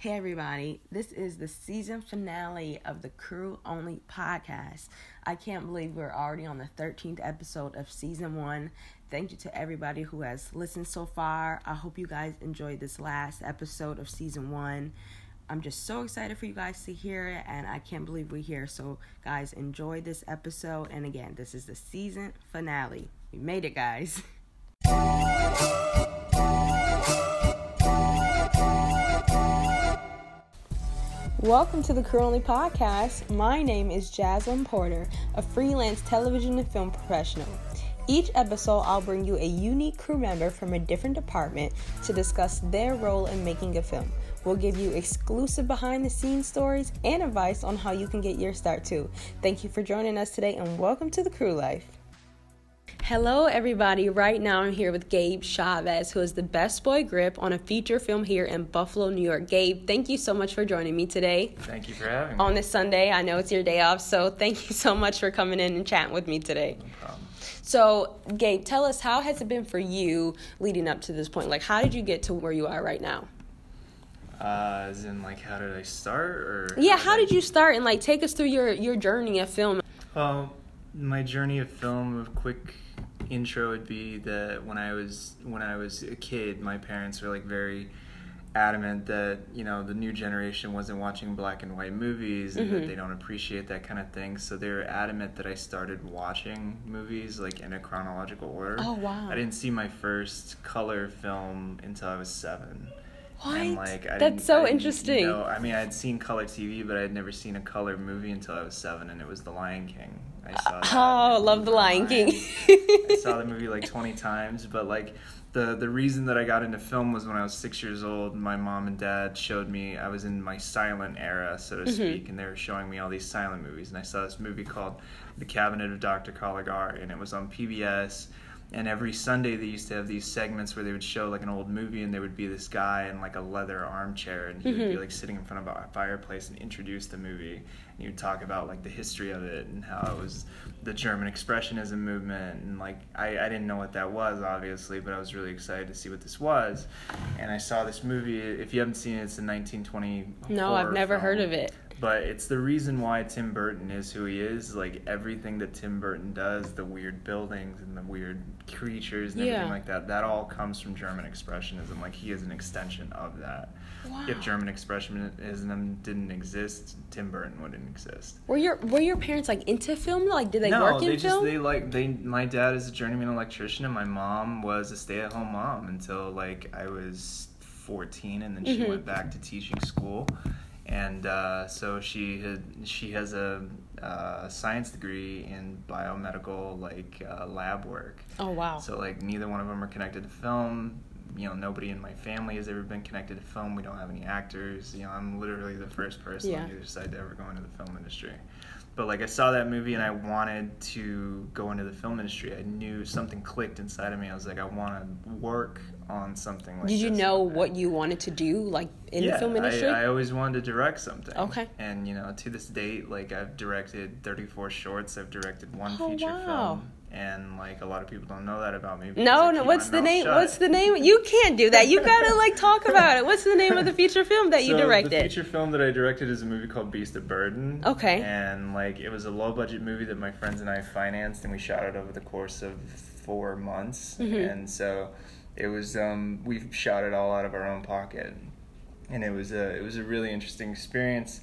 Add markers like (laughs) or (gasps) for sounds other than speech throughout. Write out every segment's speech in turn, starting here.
Hey, everybody, this is the season finale of the Crew Only podcast. I can't believe we're already on the 13th episode of season one. Thank you to everybody who has listened so far. I hope you guys enjoyed this last episode of season one. I'm just so excited for you guys to hear it, and I can't believe we're here. So, guys, enjoy this episode. And again, this is the season finale. We made it, guys. (laughs) Welcome to the Crew Only Podcast. My name is Jasmine Porter, a freelance television and film professional. Each episode, I'll bring you a unique crew member from a different department to discuss their role in making a film. We'll give you exclusive behind the scenes stories and advice on how you can get your start too. Thank you for joining us today and welcome to the crew life. Hello, everybody. Right now, I'm here with Gabe Chavez, who is the best boy grip on a feature film here in Buffalo, New York. Gabe, thank you so much for joining me today. Thank you for having me. On this Sunday, I know it's your day off, so thank you so much for coming in and chatting with me today. No problem. So, Gabe, tell us how has it been for you leading up to this point? Like, how did you get to where you are right now? Uh, as in, like, how did I start, or Yeah, how did you start and like take us through your your journey of film? Well, my journey of film. A quick intro would be that when I was when I was a kid, my parents were like very adamant that you know the new generation wasn't watching black and white movies and Mhm. that they don't appreciate that kind of thing. So they were adamant that I started watching movies like in a chronological order. Oh, wow. I didn't see my first color film until I was seven. What? And like I That's so interesting. know- I mean, I had seen color TV, but I had never seen a color movie until I was seven, and it was The Lion King. I saw that. Oh, love The Lion King. I saw the movie like (laughs) twenty times, but like the the reason that I got into film was when I was six years old. My mom and dad showed me I was in my silent era, so Mm-hmm. to speak, and they were showing me all these silent movies, and I saw this movie called The Cabinet of Dr. Caligari, and it was on PBS. And every Sunday they used to have these segments where they would show like an old movie, and there would be this guy in like a leather armchair, and he would be Mhm. like sitting in front of a fireplace and introduce the movie. Would talk about like the history of it and how it was the German Expressionism movement, and like I, I didn't know what that was obviously, but I was really excited to see what this was. And I saw this movie. If you haven't seen it, it's a 1920. no, I've never heard of it. but it's the reason why Tim Burton is who he is. Like everything that Tim Burton does, the weird buildings and the weird creatures and Yeah. everything like that, that all comes from German Expressionism. Like he is an extension of that. Wow. If German Expressionism didn't exist, Tim Burton wouldn't exist. Were your were your parents like into film? Like, did they no, work in they just film? they like they. My dad is a journeyman electrician, and my mom was a stay-at-home mom until like I was fourteen, and then she Mhm. went back to teaching school, and uh, so she had she has a uh, science degree in biomedical like uh, lab work. oh wow. So like neither one of them are connected to film. You know, nobody in my family has ever been connected to film. We don't have any actors. You know, I'm literally the first person Yeah. on either side to ever go into the film industry. But like I saw that movie and I wanted to go into the film industry. I knew something clicked inside of me. I was like, I want to work on something like did you know what you wanted to do, like in yeah, the film industry? I, I always wanted to direct something. Okay. And you know, to this date, like I've directed 34 shorts. I've directed one Oh, feature wow. film, and like a lot of people don't know that about me. no, no. What's the name? shut. What's the name? You can't do that. You gotta like talk about it. What's the name of the feature film that you So, The directed? feature film that I directed is a movie called Beast of Burden. Okay. And like it was a low budget movie that my friends and I financed, and we shot it over the course of four months. Mhm. And so it was um, we shot it all out of our own pocket, and it was a it was a really interesting experience.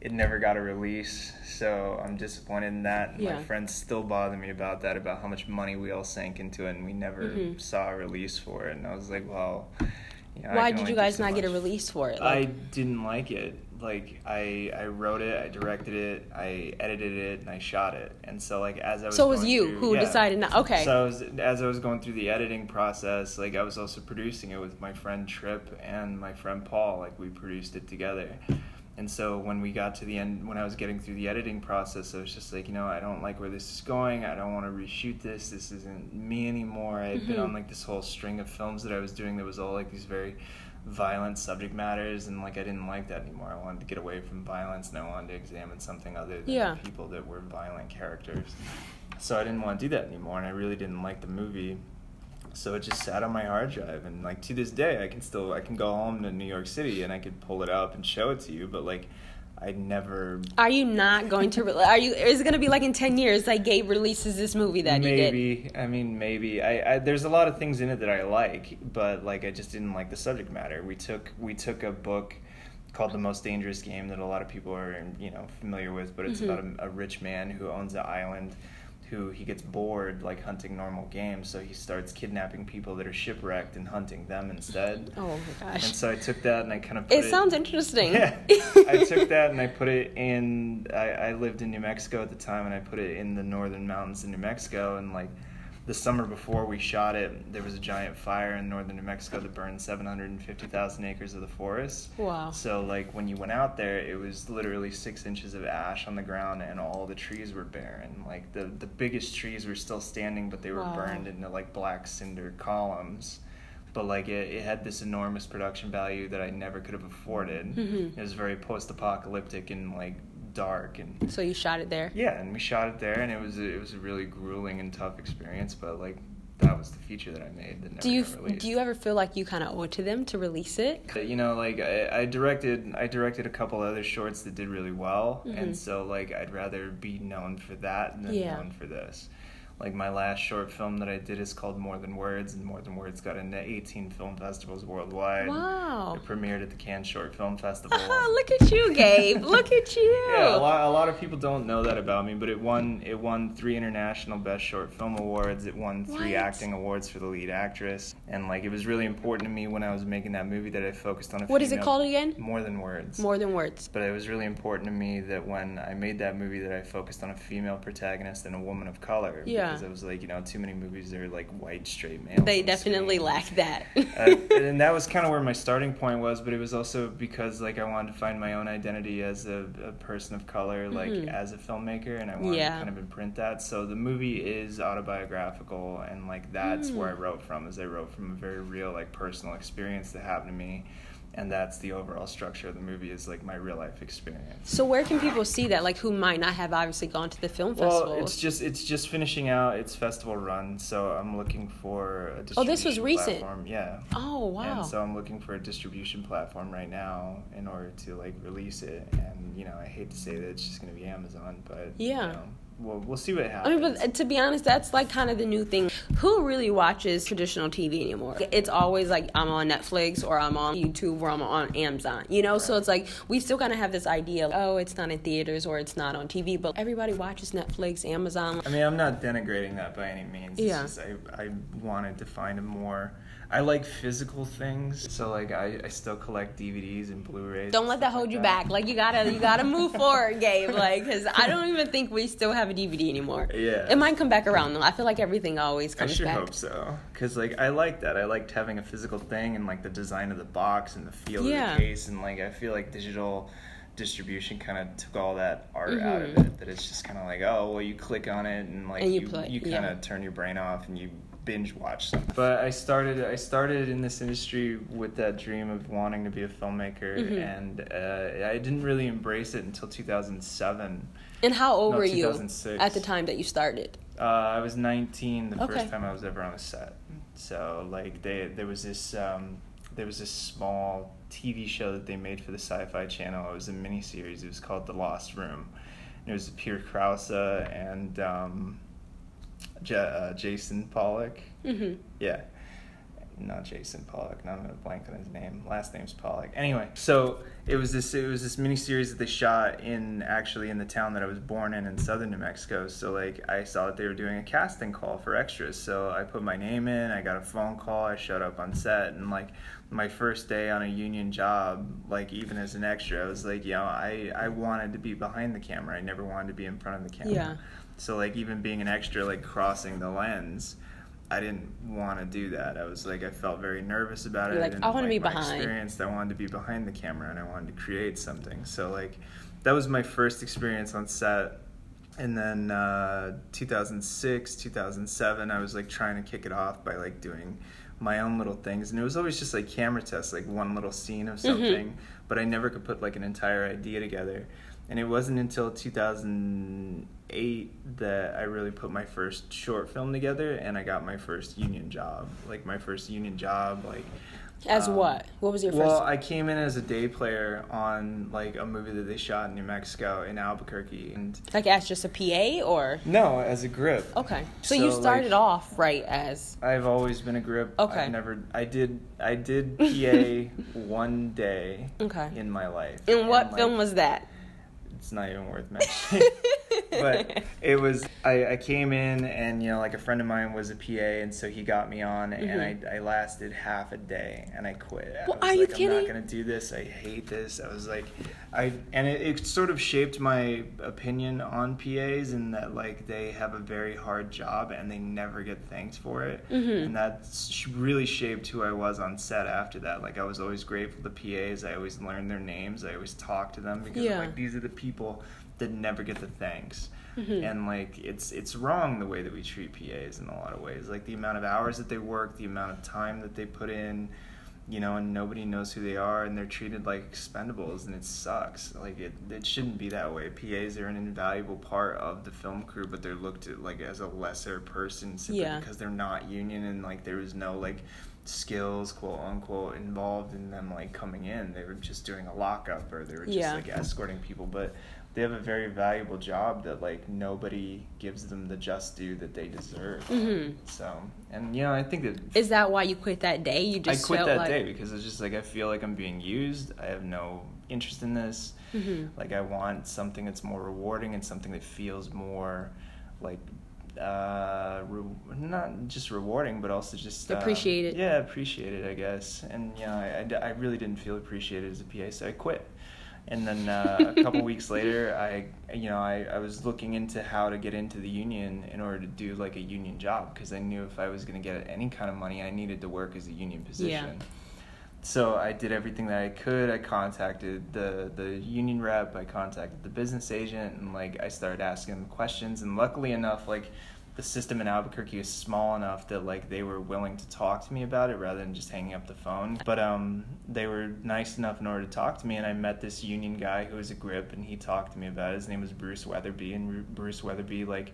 It never got a release, so I'm disappointed in that. Yeah. My friends still bother me about that, about how much money we all sank into it, and we never Mhm. saw a release for it. And I was like, well. You know, Why did you guys so not get a release for it? I didn't like it. Like I, I wrote it, I directed it, I edited it, and I shot it. And so like as I was so it was going you through- who yeah. decided not. Okay. So I was, as I was going through the editing process, like I was also producing it with my friend Trip and my friend Paul. Like we produced it together. And so when we got to the end, when I was getting through the editing process, I was just like, you know, I don't like where this is going. I don't want to reshoot this. This isn't me anymore. I had been on mm-hmm. like this whole string of films that I was doing that was all like these very violent subject matters and like I didn't like that anymore. I wanted to get away from violence and I wanted to examine something other than Yeah. people that were violent characters. So I didn't want to do that anymore and I really didn't like the movie. So it just sat on my hard drive and like to this day i can still i can go home to new york city and i could pull it up and show it to you but like i never Are you not going to? Re- are you? Is it going to be like in ten years? Like Gabe releases this movie that maybe i mean maybe I, I there's a lot of things in it that i like but like i just didn't like the subject matter we took we took a book called the most dangerous game that a lot of people are you know familiar with but it's Mhm. about a, a rich man who owns an island who he gets bored like hunting normal games so he starts kidnapping people that are shipwrecked and hunting them instead (laughs) Oh my gosh! and so i took that and i kind of put It sounds interesting. yeah. (laughs) I took that and I put it in. I, I lived in New Mexico at the time, and I put it in the northern mountains in New Mexico. And like the summer before we shot it, there was a giant fire in northern New Mexico that burned 750,000 acres of the forest. Wow. So like when you went out there, it was literally six inches of ash on the ground, and all the trees were barren. Like the the biggest trees were still standing, but they were Wow. burned into like black cinder columns. But like it, it had this enormous production value that I never could have afforded. Mhm. It was very post-apocalyptic and like dark and So you shot it there. yeah, and we shot it there, and it was it was a really grueling and tough experience. But like that was the feature that I made that never Do you do you ever feel like you kind of owe it to them to release it? you know like I, I directed i directed a couple other shorts that did really well Mhm. and so like i'd rather be known for that than Yeah. known for this like my last short film that i did is called more than words and more than words got into 18 film festivals worldwide Wow. it premiered at the cannes short film festival (laughs) Look at you, Gabe. Look at you. (laughs) yeah, a lot, a lot of people don't know that about me, but it won it won three international best short film awards. It won three What? acting awards for the lead actress, and like it was really important to me when I was making that movie that I focused on a. What is it called again? More than words. More than words. But it was really important to me that when I made that movie, that I focused on a female protagonist and a woman of color. Yeah. Because it was like you know too many movies are like white straight males. They definitely screen. lack that. uh, (laughs) and that was kind of where my starting point was, but it was also because like I wanted to find my own identity as a, a person of color, like Mhm. as a filmmaker, and I wanted Yeah. to kind of imprint that. So the movie is autobiographical, and like that's where I Mm. wrote from. Is I wrote from a very real, like personal experience that happened to me, and that's the overall structure of the movie is like my real life experience. so where can people see that? Like who might not have obviously gone to the film Well, festival? it's just it's just finishing out its festival run, so I'm looking for a distribution Oh, this was recent. platform. Yeah. oh wow. And so I'm looking for a distribution platform right now in order to like release it. And you know, I hate to say that it's just going to be Amazon, but Yeah. you know, we'll we'll see what happens. I mean, but uh, to be honest, that's like kind of the new thing. Who really watches traditional TV anymore? It's always like I'm on Netflix or I'm on YouTube or I'm on Amazon, you know? So it's like we still kind of have this idea, oh, it's not in theaters or it's not on TV, but everybody watches Netflix, Amazon. I mean, I'm not denigrating that by any means. It's Yeah. just I, I wanted to find a more. I like physical things, so like I, I still collect DVDs and Blu-rays. Don't and let that hold like you back. Like you gotta, you gotta move (laughs) forward, Gabe. Like, cause I don't even think we still have a DVD anymore. Yeah. It might come back around though. I feel like everything always comes. Back. I comes sure back. hope so, cause like I like that. I liked having a physical thing and like the design of the box and the feel Yeah. of the case, and like I feel like digital distribution kind of took all that art out of Mhm. it. That it's just kind of like, oh well, you click on it and like And you you you kind yeah. of turn your brain off and you binge watch something. But I started I started in this industry with that dream of wanting to be a filmmaker, Mhm. and uh, I didn't really embrace it until 2007. And how old No, were you 2006. at the time that you started? Uh, I was 19 the Okay. first time I was ever on a set. So like they there was this um, there was this small TV show that they made for the Sci-Fi Channel. It was a miniseries. It was called The Lost Room. And it was Peter Krause and um, J- uh, Jason Pollock. hmm Yeah. Not Jason Pollock. Now I'm gonna blank on his name. Last name's Pollock. Anyway, so it was this it was this miniseries that they shot in actually in the town that I was born in in southern New Mexico. So like I saw that they were doing a casting call for extras. So I put my name in. I got a phone call. I showed up on set and like my first day on a union job, like even as an extra, I was like, you know, I I wanted to be behind the camera. I never wanted to be in front of the camera. Yeah. So like even being an extra, like crossing the lens, I didn't want to do that. I was like, I felt very nervous about You're it. like, didn't I wanna be behind. Experienced. I wanted to be behind the camera and I wanted to create something. So like, that was my first experience on set. And then uh, 2006, 2007, I was like trying to kick it off by like doing my own little things, and it was always just like camera tests, like one little scene Mm-hmm. of something. But I never could put like an entire idea together. and it wasn't until 2008 that I really put my first short film together, and I got my first union job. Like my first union job, like As um, what? What was your first? Well, I came in as a day player on like a movie that they shot in New Mexico in Albuquerque, and like as just a PA or? no, as a grip. Okay, so, you started like- off right as I've always been a grip. Okay. I've never. I did. I did (laughs) PA one day okay. in my life. And what like, film was that? It's not even worth (laughs) mentioning. But (laughs) it was I, I came in and you know like a friend of mine was a PA and so he got me on and I, I lasted half a day and I quit. I Mm-hmm. Well, was are you like, I'm kidding? not gonna do this. I hate this. I was like I and it, it sort of shaped my opinion on PAs in that like they have a very hard job and they never get thanked for it. Mhm. And that really shaped who I was on set after that. Like I was always grateful to PAs. I always learned their names. I always talked to them because Yeah. like these are the people that never get the thanks. Mhm. And like it's it's wrong the way that we treat PAs in a lot of ways. Like the amount of hours that they work, the amount of time that they put in, you know, and nobody knows who they are and they're treated like expendables and it sucks. Like it it shouldn't be that way. PAs are an invaluable part of the film crew, but they're looked at like as a lesser person simply Yeah. because they're not union and like there was no like skills quote unquote involved in them like coming in they were just doing a lockup or they were just Yeah. like escorting people but they have a very valuable job that like nobody gives them the just due that they deserve Mhm. so and you know i think that Is that why you quit that day? You just i quit that like, day because it's just like i feel like i'm being used i have no interest in this Mhm. like i want something that's more rewarding and something that feels more like uh re- not just rewarding but also just uh, Appreciated. yeah appreciated i guess and you know I, I d- I really didn't feel appreciated as a pa so i quit and then uh, a couple (laughs) weeks later i you know I, I was looking into how to get into the union in order to do like a union job because i knew if i was going to get any kind of money i needed to work as a union position yeah. so I did everything that I could. I contacted the the union rep. I contacted the business agent, and like I started asking them questions. And luckily enough, like the system in Albuquerque is small enough that like they were willing to talk to me about it rather than just hanging up the phone. But um, they were nice enough in order to talk to me, and I met this union guy who was a grip, and he talked to me about it. His name was Bruce Weatherby, and Ru- Bruce Weatherby like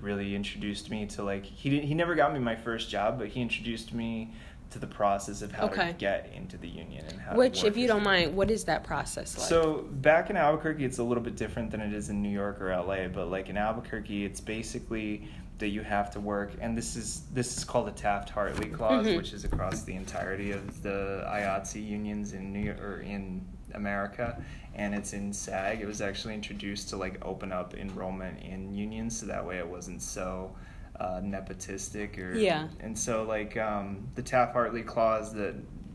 really introduced me to like he didn't, he never got me my first job, but he introduced me to the process of how Okay. to get into the union and how. Which, if you don't mind, what is that process like? So back in Albuquerque, it's a little bit different than it is in New York or LA. But like in Albuquerque, it's basically that you have to work, and this is this is called the Taft-Hartley clause, Mhm. which is across the entirety of the IATSE unions in New York or in America, and it's in SAG. It was actually introduced to like open up enrollment in unions, so that way it wasn't so uh, nepotistic or Yeah. and so like um, the Taft-Hartley clause that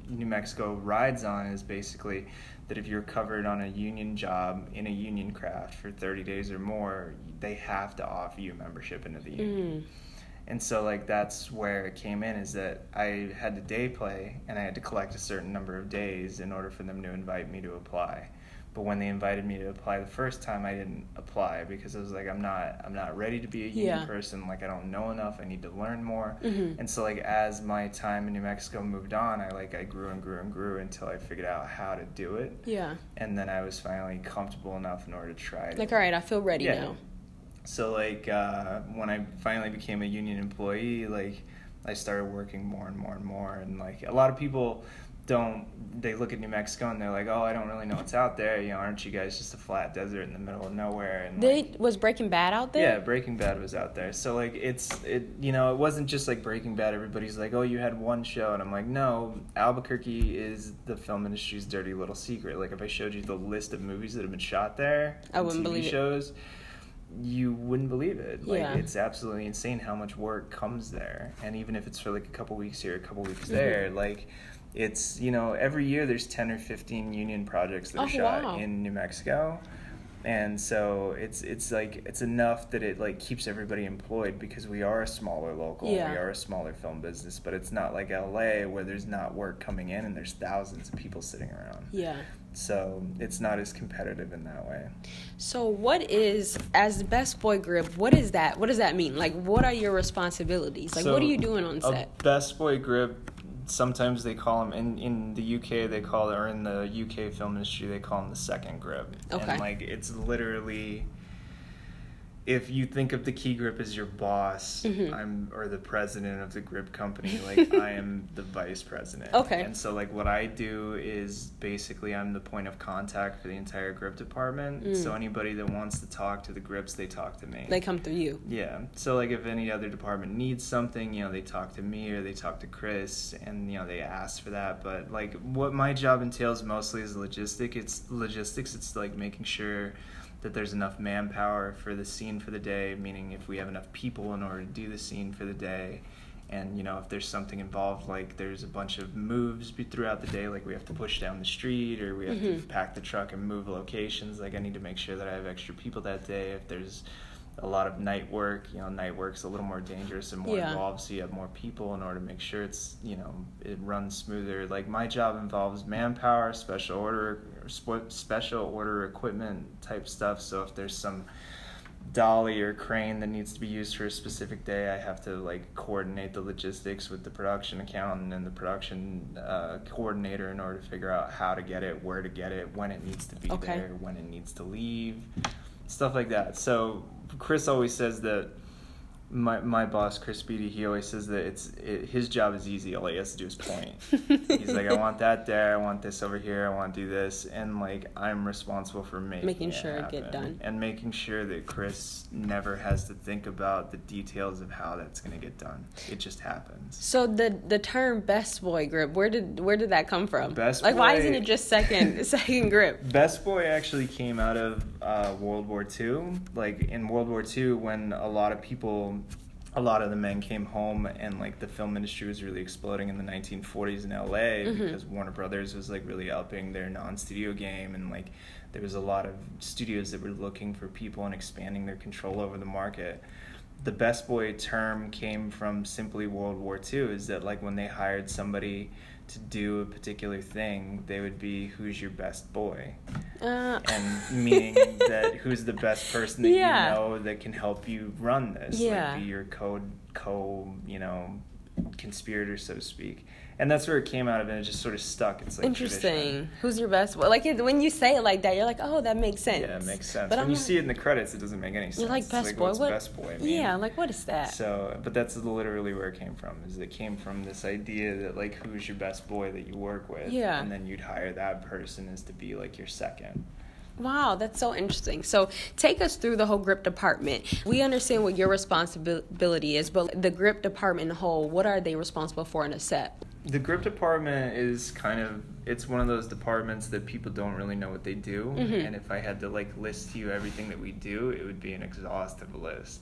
New Mexico rides on is basically that if you're covered on a union job in a union craft for 30 days or more, they have to offer you membership into the union. Mhm. And so like that's where it came in is that I had to day play and I had to collect a certain number of days in order for them to invite me to apply. But when they invited me to apply the first time, I didn't apply because I was like, I'm not, I'm not ready to be a union Yeah. person. Like I don't know enough. I need to learn more. Mhm. And so like as my time in New Mexico moved on, I like I grew and grew and grew until I figured out how to do it. Yeah. And then I was finally comfortable enough in order to try it. Like, all right, I feel ready Yeah. now. So like uh, when I finally became a union employee, like I started working more and more and more, and like a lot of people don't. They look at New Mexico and they're like, "Oh, I don't really know what's out there. You know, aren't you guys just a flat desert in the middle of nowhere?" And like, They, was Breaking Bad out there? yeah, Breaking Bad was out there. So like it's it you know, it wasn't just like Breaking Bad. Everybody's like, "Oh, you had one show." And I'm like, "No, Albuquerque is the film industry's dirty little secret. Like if I showed you the list of movies that have been shot there, I wouldn't TV believe it. shows, you wouldn't believe it. Like Yeah. it's absolutely insane how much work comes there. And even if it's for like a couple weeks here, a couple weeks Mhm. there, like it's, you know, every year there's 10 or 15 union projects that Oh, are shot wow. in New Mexico and so it's it's like it's enough that it like keeps everybody employed because we are a smaller local Yeah. we are a smaller film business but it's not like LA where there's not work coming in and there's thousands of people sitting around Yeah. so it's not as competitive in that way So, what is, as the best boy grip, what is that? What does that mean? Like, what are your responsibilities? Like, what are you doing on a set? best boy grip sometimes they call them in in the UK they call it or in the UK film industry they call them the second grip. Okay. And like it's literally if you think of the key grip as your boss, Mhm. I'm or the president of the grip company, like (laughs) I am the vice president. Okay. And so like what I do is basically I'm the point of contact for the entire grip department. Mm. So anybody that wants to talk to the grips, they talk to me. They come through you. Yeah. So like if any other department needs something, you know, they talk to me or they talk to Chris and you know, they ask for that. But like what my job entails mostly is logistic. It's logistics. It's like making sure that there's enough manpower for the scene for the day, meaning if we have enough people in order to do the scene for the day. And you know, if there's something involved, like there's a bunch of moves throughout the day, like we have to push down the street or we have to Mhm. pack the truck and move locations. Like I need to make sure that I have extra people that day. If there's a lot of night work. You know, night work's a little more dangerous and more Yeah. involved, so you have more people in order to make sure it's you know it runs smoother. Like my job involves manpower, special order, special order equipment type stuff. So if there's some dolly or crane that needs to be used for a specific day, I have to like coordinate the logistics with the production accountant and the production uh, coordinator in order to figure out how to get it, where to get it, when it needs to be Okay. there, when it needs to leave, stuff like that. So Chris always says that my my boss Chris Beatty he always says that it's it, his job is easy all he has to do is point he's like I (laughs) want that there I want this over here I want to do this and like I'm responsible for making Making sure it get done. and making sure that Chris never has to think about the details of how that's going to get done it just happens So the the term best boy grip, where did where did that come from? Best like why isn't it just second (laughs) second grip? Best Boy actually came out of uh, World War II. Like in World War II, when a lot of people, a lot of the men came home, and like the film industry was really exploding in the 1940s in LA Mhm. because Warner Brothers was like really upping their non-studio game, and like there was a lot of studios that were looking for people and expanding their control over the market. The best boy term came from simply World War II. Is that like when they hired somebody to do a particular thing, they would be who's your best boy, Uh, and meaning (laughs) that who's the best person that Yeah. you know that can help you run this, Yeah. like be your co co you know conspirator so to speak. And that's where it came out of, and it just sort of stuck. It's like interesting. tradition. Who's your best boy? Like when you say it like that, you're like, oh, that makes sense. Yeah, it makes sense. But when I'm you like- see it in the credits, it doesn't make any sense. You're like best boy. What's what? best boy? mean? Yeah, like what is that? So, but that's literally where it came from. Is it came from this idea that like who's your best boy that you work with, Yeah. and then you'd hire that person as to be like your second. Wow, that's so interesting. So, take us through the whole grip department. We understand what your responsibility is, but the grip department in whole, what are they responsible for in a set? The grip department is kind of it's one of those departments that people don't really know what they do. Mhm. And if I had to like list to you everything that we do, it would be an exhaustive list.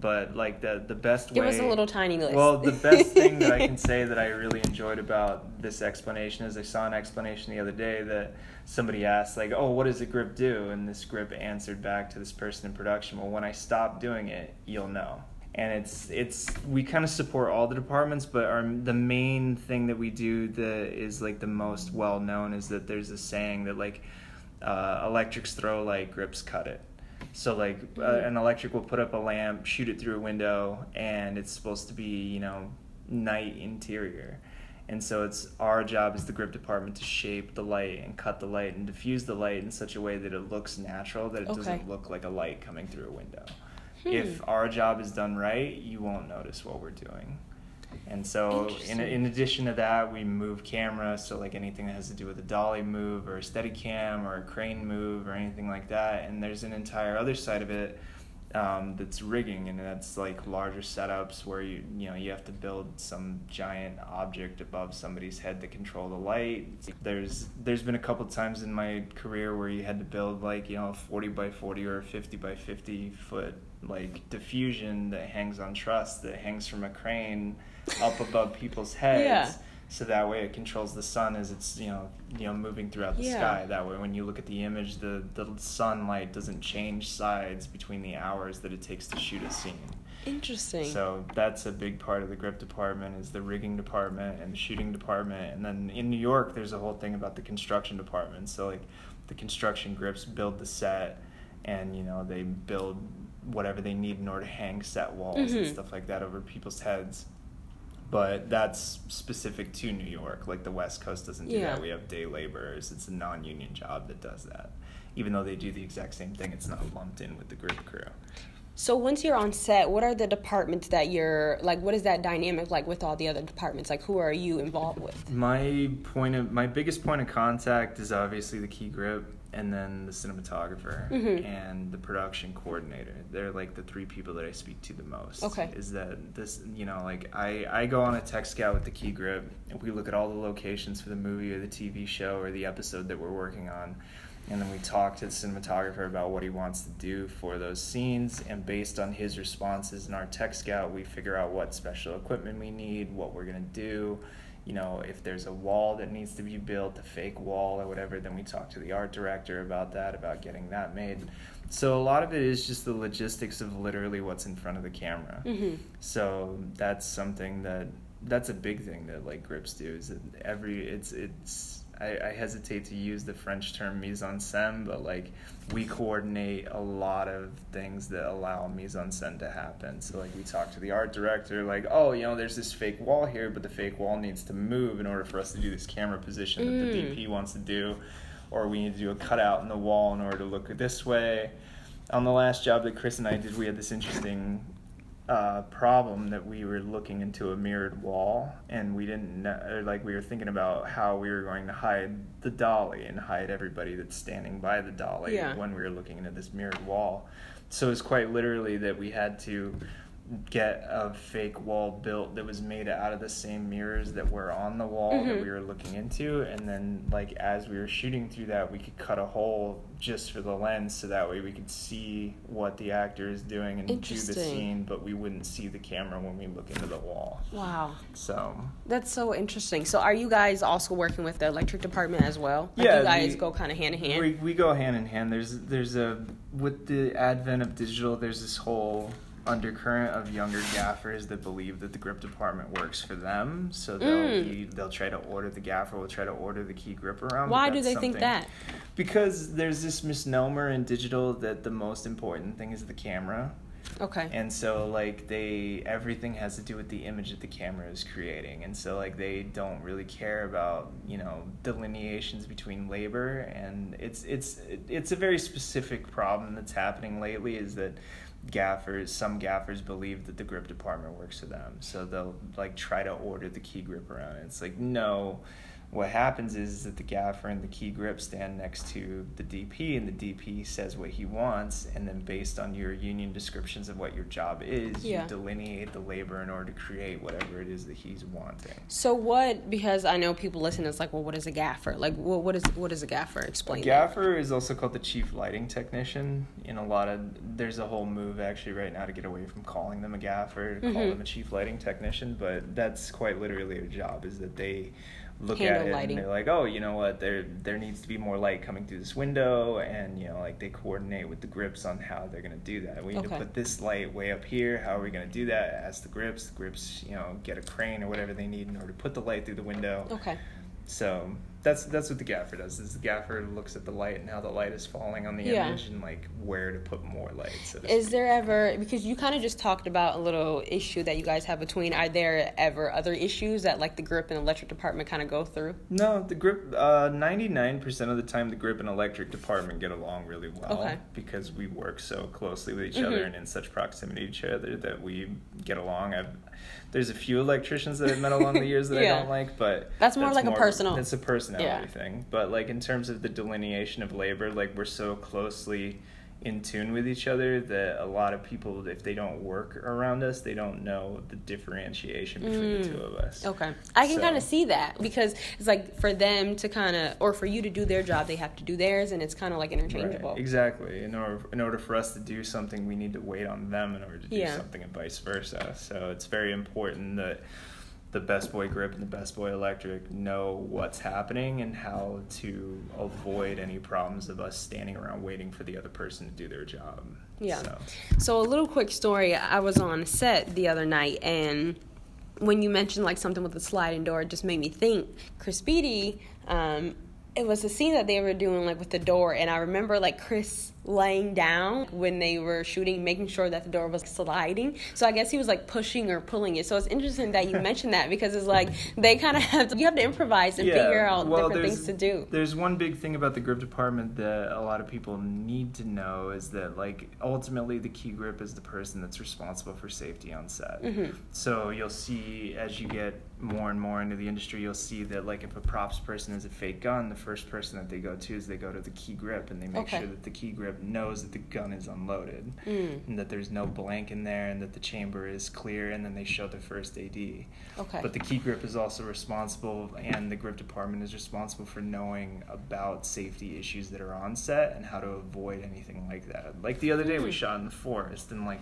But like the the best Give way us a little tiny list. Well, the best thing that I can (laughs) say that I really enjoyed about this explanation is I saw an explanation the other day that somebody asked like, "Oh, what does a grip do?" And this grip answered back to this person in production, "Well, when I stop doing it, you'll know." And it's it's we kind of support all the departments, but our the main thing that we do that is like the most well known is that there's a saying that like uh, electrics throw like grips cut it. So like uh, Mhm. an electric will put up a lamp, shoot it through a window, and it's supposed to be you know night interior. And so it's our job as the grip department to shape the light and cut the light and diffuse the light in such a way that it looks natural, that it Okay. doesn't look like a light coming through a window. Hmm. If our job is done right, you won't notice what we're doing. And so, in, in addition to that, we move cameras. So, like anything that has to do with a dolly move or a steady cam or a crane move or anything like that. And there's an entire other side of it um, that's rigging, and that's like larger setups where you you know you have to build some giant object above somebody's head to control the light. There's there's been a couple times in my career where you had to build like you know a 40 by 40 or a 50 by 50 foot like diffusion that hangs on truss that hangs from a crane up above people's (laughs) heads. Yeah. So that way it controls the sun as it's you know you know moving throughout the Yeah. sky. That way when you look at the image, the the sunlight doesn't change sides between the hours that it takes to shoot a scene. Interesting. So that's a big part of the grip department is the rigging department and the shooting department. And then in New York, there's a whole thing about the construction department. So like the construction grips build the set, and you know they build whatever they need in order to hang set walls and Mhm. stuff like that over people's heads. but that's specific to New York. Like the West Coast doesn't do Yeah. that. We have day laborers. It's a non-union job that does that. Even though they do the exact same thing, it's not lumped in with the grip crew. So once you're on set, what are the departments that you're like? What is that dynamic like with all the other departments? Like, who are you involved with? My point of my biggest point of contact is obviously the key grip and then the cinematographer Mhm. and the production coordinator. They're like the three people that I speak to the most. Okay. Is that this you know, like I, I go on a tech scout with the key grip and we look at all the locations for the movie or the TV show or the episode that we're working on. And then we talk to the cinematographer about what he wants to do for those scenes. And based on his responses in our tech scout, we figure out what special equipment we need, what we're going to do. You know, if there's a wall that needs to be built, a fake wall or whatever, then we talk to the art director about that, about getting that made. So a lot of it is just the logistics of literally what's in front of the camera. Mm-hmm. So that's something that that's a big thing that like grips do is that every it's it's I, I hesitate to use the French term mise en scène, but like we coordinate a lot of things that allow mise en scène to happen. So like we talk to the art director, like oh you know there's this fake wall here, but the fake wall needs to move in order for us to do this camera position that the Mm. DP wants to do, or we need to do a cutout in the wall in order to look this way. On the last job that Chris and I did, we had this interesting uh, problem that we were looking into a mirrored wall and we didn't know, or like we were thinking about how we were going to hide the dolly and hide everybody that's standing by the dolly Yeah. when we were looking into this mirrored wall so it's quite literally that we had to get a fake wall built that was made out of the same mirrors that were on the wall that Mhm. we were looking into and then like as we were shooting through that we could cut a hole just for the lens so that way we could see what the actor is doing and do the scene but we wouldn't see the camera when we look into the wall Wow, so that's so interesting. So, are you guys also working with the electric department as well? Like Yeah, you guys the- go kind of hand in hand. we, we go hand in hand there's there's a with the advent of digital there's this whole undercurrent of younger gaffers that believe that the grip department works for them so they'll Mm. be, they'll try to order the gaffer will try to order the key grip around Why do they think that? because there's this misnomer in digital that the most important thing is the camera Okay. and so like they everything has to do with the image that the camera is creating and so like they don't really care about you know delineations between labor and it's it's it's a very specific problem that's happening lately is that gaffers some gaffers believe that the grip department works for them. So they'll like try to order the key grip around it. It's like no what happens is that the gaffer and the key grip stand next to the DP, and the DP says what he wants, and then based on your union descriptions of what your job is, Yeah. you delineate the labor in order to create whatever it is that he's wanting. So what? Because I know people listen. It's like, well, what is a gaffer? Like, what what is what is a gaffer? Explain. A gaffer is also called the chief lighting technician. In a lot of there's a whole move actually right now to get away from calling them a gaffer to call Mhm. them a chief lighting technician, but that's quite literally a job is that they look at it lighting. and they're like, oh, you know what, there there needs to be more light coming through this window, and you know like they coordinate with the grips on how they're gonna do that. We need Okay. to put this light way up here. How are we gonna do that? Ask the grips. The grips, you know, get a crane or whatever they need in order to put the light through the window. Okay. So that's that's what the gaffer does. Is the gaffer looks at the light and how the light is falling on the Yeah. image and like where to put more light. So Is there ever because you kind of just talked about a little issue that you guys have between? Are there ever other issues that like the grip and electric department kind of go through? No, the grip. uh, Ninety-nine percent of the time, the grip and electric department get along really well Okay. because we work so closely with each Mhm. other and in such proximity to each other that we get along. I've, there's a few electricians that I've met along the years that (laughs) Yeah. I don't like, but That's more like a personal- It's a personality Yeah. thing. But like in terms of the delineation of labor, like we're so closely in tune with each other that a lot of people, if they don't work around us, they don't know the differentiation between the Mm. two of us. Okay. I can So- kind of see that because it's like for them to kind of, or for you to do their job, they have to do theirs, and it's kind of like interchangeable. Right, exactly. In order, in order for us to do something, we need to wait on them in order to do Yeah. something, and vice versa. So it's very important that the best boy grip and the best boy electric know what's happening and how to avoid any problems of us standing around waiting for the other person to do their job. Yeah. So, So a little quick story. I was on set the other night, and when you mentioned like something with the sliding door, it just made me think. Chris Beatty, um, it was a scene that they were doing like with the door and i remember like chris laying down when they were shooting making sure that the door was sliding so i guess he was like pushing or pulling it so it's interesting that you (laughs) mentioned that because it's like they kind of have to you have to improvise and figure out well, different things to do There's one big thing about the grip department that a lot of people need to know is that like ultimately the key grip is the person that's responsible for safety on set. Mm-hmm. So you'll see as you get more and more into the industry, you'll see that like if a props person is a fake gun, the first person that they go to is they go to the key grip and they make Okay. sure that the key grip knows that the gun is unloaded Mm. and that there's no blank in there and that the chamber is clear and then they show the first AD. okay But the key grip is also responsible, and the grip department is responsible for knowing about safety issues that are on set and how to avoid anything like that. Like the other day, we Mhm. shot in the forest, and like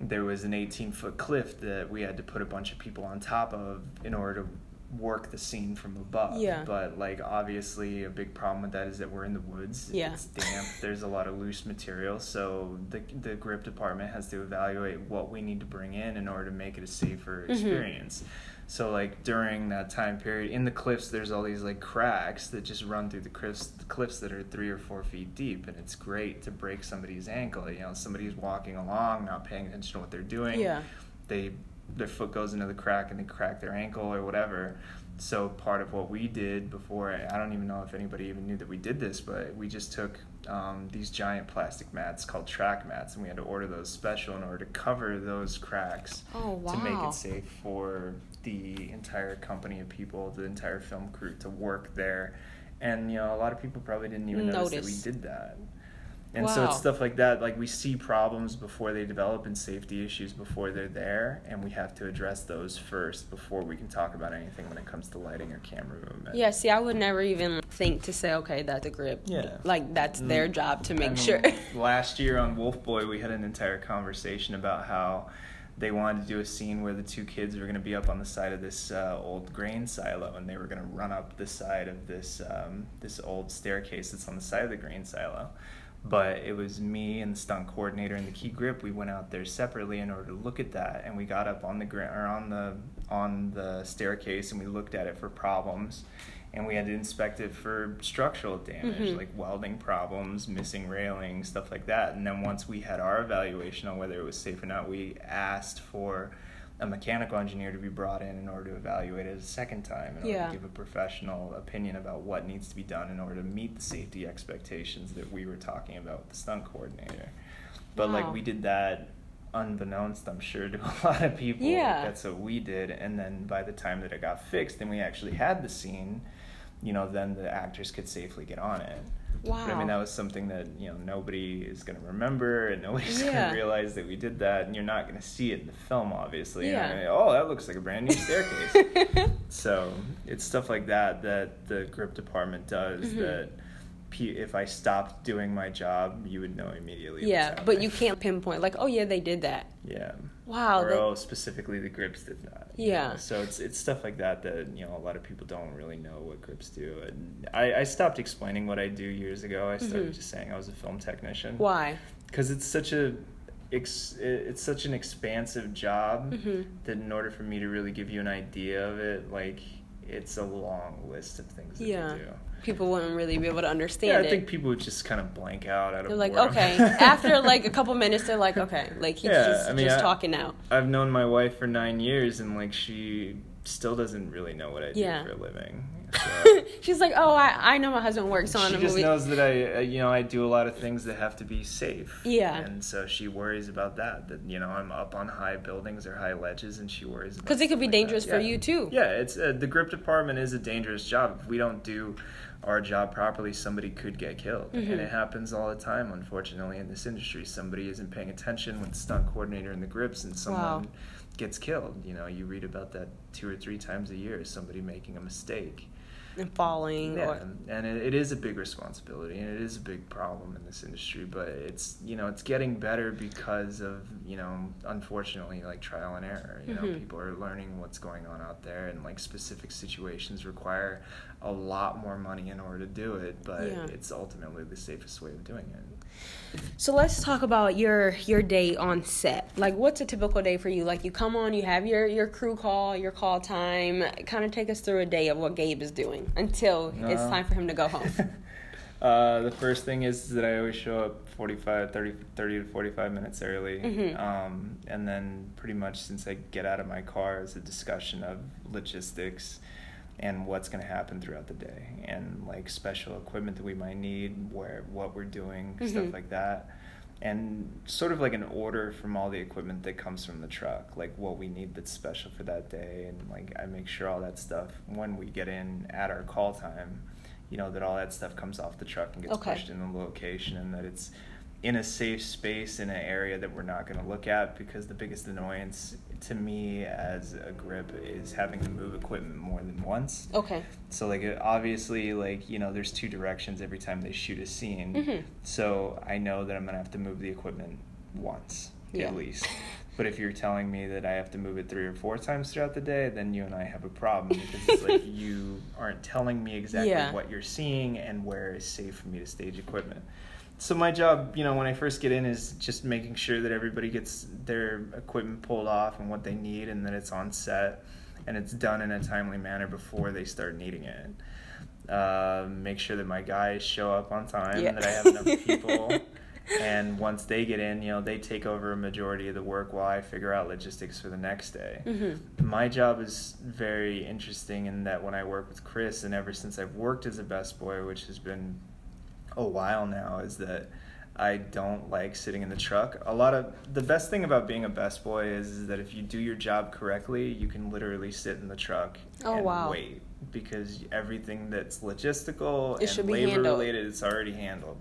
there was an 18 foot cliff that we had to put a bunch of people on top of in order to work the scene from above. Yeah. But like obviously, a big problem with that is that we're in the woods. Yeah. It's damp. There's a lot of loose material, so the the grip department has to evaluate what we need to bring in in order to make it a safer Mhm. experience. So like during that time period in the cliffs, there's all these like cracks that just run through the cliffs, the cliffs that are three or four feet deep, and it's great to break somebody's ankle. You know, somebody's walking along, not paying attention to what they're doing. yeah They their foot goes into the crack and they crack their ankle or whatever. So part of what we did before, I don't even know if anybody even knew that we did this, but we just took um, these giant plastic mats called track mats, and we had to order those special in order to cover those cracks oh wow to make it safe for the entire company of people, the entire film crew to work there. And you know, a lot of people probably didn't even notice, that we did that. And so it's stuff like that. Like we see problems before they develop and safety issues before they're there, and we have to address those first before we can talk about anything when it comes to lighting or camera movement. Yeah, see, I would never even think to say, okay, that's a grip. Yeah. Like, that's Mm. their job to I make mean, sure. (laughs) last year on Wolf Boy, we had an entire conversation about how they wanted to do a scene where the two kids were going to be up on the side of this uh, old grain silo, and they were going to run up the side of this um, this old staircase that's on the side of the grain silo. But it was me and the stunt coordinator and the key grip. We went out there separately in order to look at that, and we got up on the gra- or on the on the staircase and we looked at it for problems, and we had to inspect it for structural damage, Mhm. like welding problems, missing railings, stuff like that. And then once we had our evaluation on whether it was safe or not, we asked for a mechanical engineer to be brought in in order to evaluate it a second time and Yeah. give a professional opinion about what needs to be done in order to meet the safety expectations that we were talking about with the stunt coordinator. But like we did that unbeknownst, I'm sure, to (laughs) a lot of people. Yeah. That's what we did. And then by the time that it got fixed and we actually had the scene, you know, then the actors could safely get on it. wow. But I mean, that was something that, you know, nobody is going to remember and (laughs) nobody's going to realize that we did that. And you're not going to see it in the film, obviously. Yeah. oh, that looks like a brand new staircase. (laughs) so it's stuff like that that the grip department does Mhm. that if I stopped doing my job, you would know immediately. yeah, but you can't pinpoint, like, oh, yeah, they did that. Yeah. Wow. or that- oh, specifically the grips did that. you Yeah. know? So it's it's stuff like that that you know a lot of people don't really know what grips do. And I, I stopped explaining what I do years ago. I started Mhm. just saying I was a film technician. Why? Because it's such a it's such an expansive job hmm that in order for me to really give you an idea of it, like it's a long list of things that Yeah. we do. People wouldn't really be able to understand Yeah, I it. think people would just kind of blank out out of they're like, boredom. okay. (laughs) After like a couple minutes, they're like, okay, like he's Yeah, just, I mean, just I- talking now. I've known my wife for nine years, and like she still doesn't really know what I do Yeah. for a living. So. (laughs) She's like, oh, I, I know my husband works on she a just movie. knows that I, uh, you know, I do a lot of things that have to be safe. Yeah. And so she worries about that. That you know, I'm up on high buildings or high ledges, and she worries. Because it could be like that. dangerous for Yeah. you too. Yeah, it's uh, the grip department is a dangerous job. If we don't do our job properly, somebody could get killed, Mhm. and it happens all the time. Unfortunately, in this industry, somebody isn't paying attention with the stunt coordinator and the grips, and someone Wow. gets killed. You know, you read about that two or three times a year. Somebody making a mistake. And falling. Yeah, Or, and it, it is a big responsibility, and it is a big problem in this industry. But it's you know it's getting better because of you know unfortunately like trial and error. You know Mhm. people are learning what's going on out there, and like specific situations require a lot more money in order to do it, but Yeah. it's ultimately the safest way of doing it. So let's talk about your your day on set. Like, what's a typical day for you? Like, you come on, you have your your crew call, your call time. Kind of take us through a day of what Gabe is doing until it's Uh, time for him to go (laughs) home. Uh, the first thing is that I always show up 45, 30, 30 to 45 minutes early. Mhm. Um, and then pretty much since I get out of my car is a discussion of logistics and what's going to happen throughout the day and like special equipment that we might need, where what we're doing, Mhm. stuff like that. And sort of like an order from all the equipment that comes from the truck, like what we need that's special for that day. And like I make sure all that stuff when we get in at our call time you know that all that stuff comes off the truck and gets Okay. pushed in the location and that it's in a safe space in an area that we're not going to look at because the biggest annoyance to me as a grip is having to move equipment more than once okay. so like it- obviously like you know there's two directions every time they shoot a scene Mhm. so i know that i'm to have to move the equipment once Yeah. at least but if you're telling me that i have to move it three or four times throughout the day then you and i have a problem because it's like (laughs) you aren't telling me exactly Yeah. what you're seeing and where is safe for me to stage equipment so my job you know when i first get in is just making sure that everybody gets their equipment pulled off and what they need and that it's on set and it's done in a timely manner before they start needing it uh, make sure that my guys show up on time Yeah. that i have enough (laughs) people and once they get in you know they take over a majority of the work while i figure out logistics for the next day Mhm. my job is very interesting in that when I work with Chris, and ever since I've worked as a best boy, which has been a while now, is that I don't like sitting in the truck. A lot of the best thing about being a best boy is, is that if you do your job correctly, you can literally sit in the truck Oh, and wow. wait because everything that's logistical It and labor handled. related it's already handled.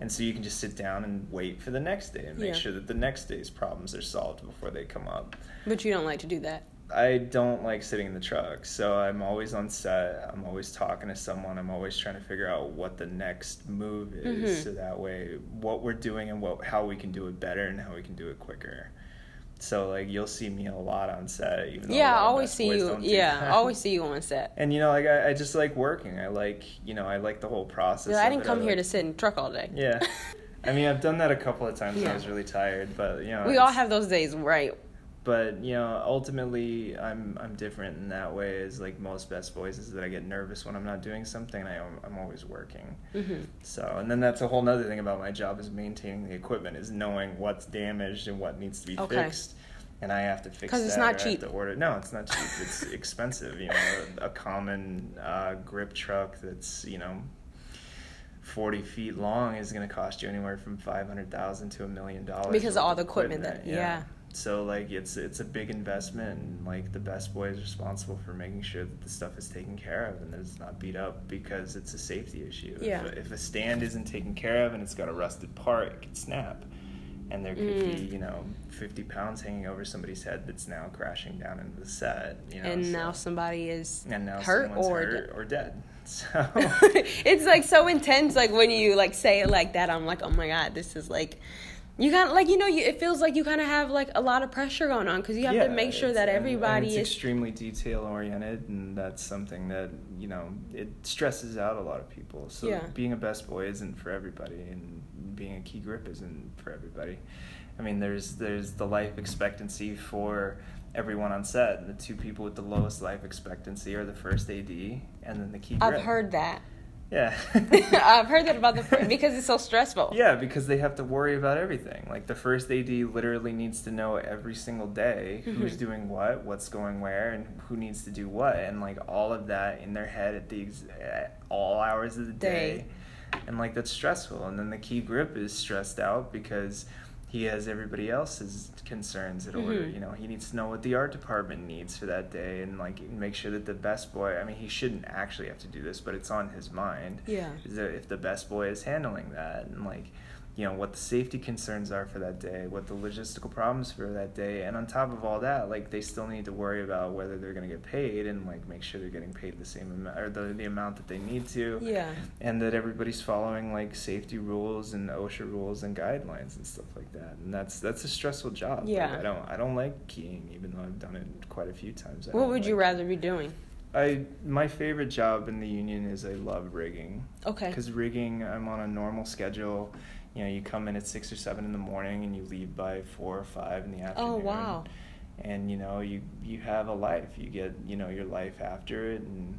And so you can just sit down and wait for the next day and make Yeah. sure that the next day's problems are solved before they come up. But you don't like to do that. I don't like sitting in the truck, so I'm always on set. I'm always talking to someone. I'm always trying to figure out what the next move is, Mhm. so that way what we're doing and what how we can do it better and how we can do it quicker. So like you'll see me a lot on set, even though Yeah, I always see you. Yeah, I that. always see you on set. (laughs) And you know, like I, I just like working. I like you know I like the whole process. Yeah, I didn't it. come here like- to sit in the truck all day. Yeah, (laughs) I mean I've done that a couple of times when Yeah. I was really tired, but you know we all have those days, right? But you know ultimately i'm i'm different in that way as like most best boys is that i get nervous when i'm not doing something and I, i'm always working hmm so and then that's a whole nother thing about my job is maintaining the equipment is knowing what's damaged and what needs to be Okay. fixed and i have to fix 'Cause it's that, not or I have cheap. to order no it's not cheap it's (laughs) expensive you know a, a common uh, grip truck that's you know 40 feet long is going to cost you anywhere from 500000 to a million dollars Because of all the equipment that- yeah. So like it's it's a big investment and like the best boy is responsible for making sure that the stuff is taken care of and that it's not beat up because it's a safety issue Yeah. if, if a stand isn't taken care of and it's got a rusted part it could snap and there could be Mm. you know 50 pounds hanging over somebody's head that's now crashing down into the set you know and so- now somebody is and now hurt or hurt or dead (laughs) so (laughs) it's like so intense. Like when you like say it like that, I'm like, oh my god, this is like. You got like you know you, it feels like you kind of have like a lot of pressure going on because you have to make sure that everybody it's is extremely detail oriented, and that's something that you know it stresses out a lot of people. So Yeah. being a best boy isn't for everybody, and being a key grip isn't for everybody. I mean, there's there's the life expectancy for everyone on set, the two people with the lowest life expectancy are the first AD and then the key grip. I've heard that. Yeah. (laughs) I've heard that about the because it's so stressful. Yeah, because they have to worry about everything. Like the first AD literally needs to know every single day who's Mhm. doing what, what's going where, and who needs to do what, and like all of that in their head at the ex- at all hours of the day. And like that's stressful. And then the key grip is stressed out because he has everybody else's concerns in order. Mhm. You know, he needs to know what the art department needs for that day, and like make sure that the best boy. I mean, he shouldn't actually have to do this, but it's on his mind Yeah. is that if the best boy is handling that and like you know what the safety concerns are for that day what the logistical problems for that day and on top of all that like they still need to worry about whether they're going to get paid and like make sure they're getting paid the same amount or the, the amount that they need to Yeah. and that everybody's following like safety rules and OSHA rules and guidelines and stuff like that and that's that's a stressful job Like, Yeah. I don't I don't like keying even though I've done it quite a few times I What would you rather be doing? I my favorite job in the union is I love rigging. Okay. Because rigging, I'm on a normal schedule. You know, you come in at six or seven in the morning and you leave by four or five in the oh, afternoon. Oh wow. And you know, you you have a life. You get you know your life after it and.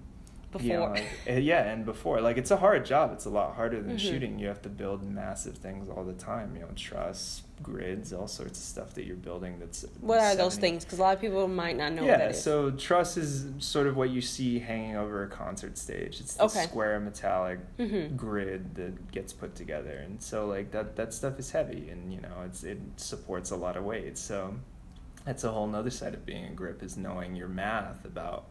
Before. You know, (laughs) like, yeah, and before, like it's a hard job. It's a lot harder than Mhm. shooting. You have to build massive things all the time. You know, truss, grids, all sorts of stuff that you're building. That's What are those things? Because a lot of people might not know yeah, what that is. so truss is sort of what you see hanging over a concert stage. It's the Okay. square metallic Mhm. grid that gets put together, and so like that that stuff is heavy, and you know it's it supports a lot of weight. So that's a whole nother side of being a grip is knowing your math about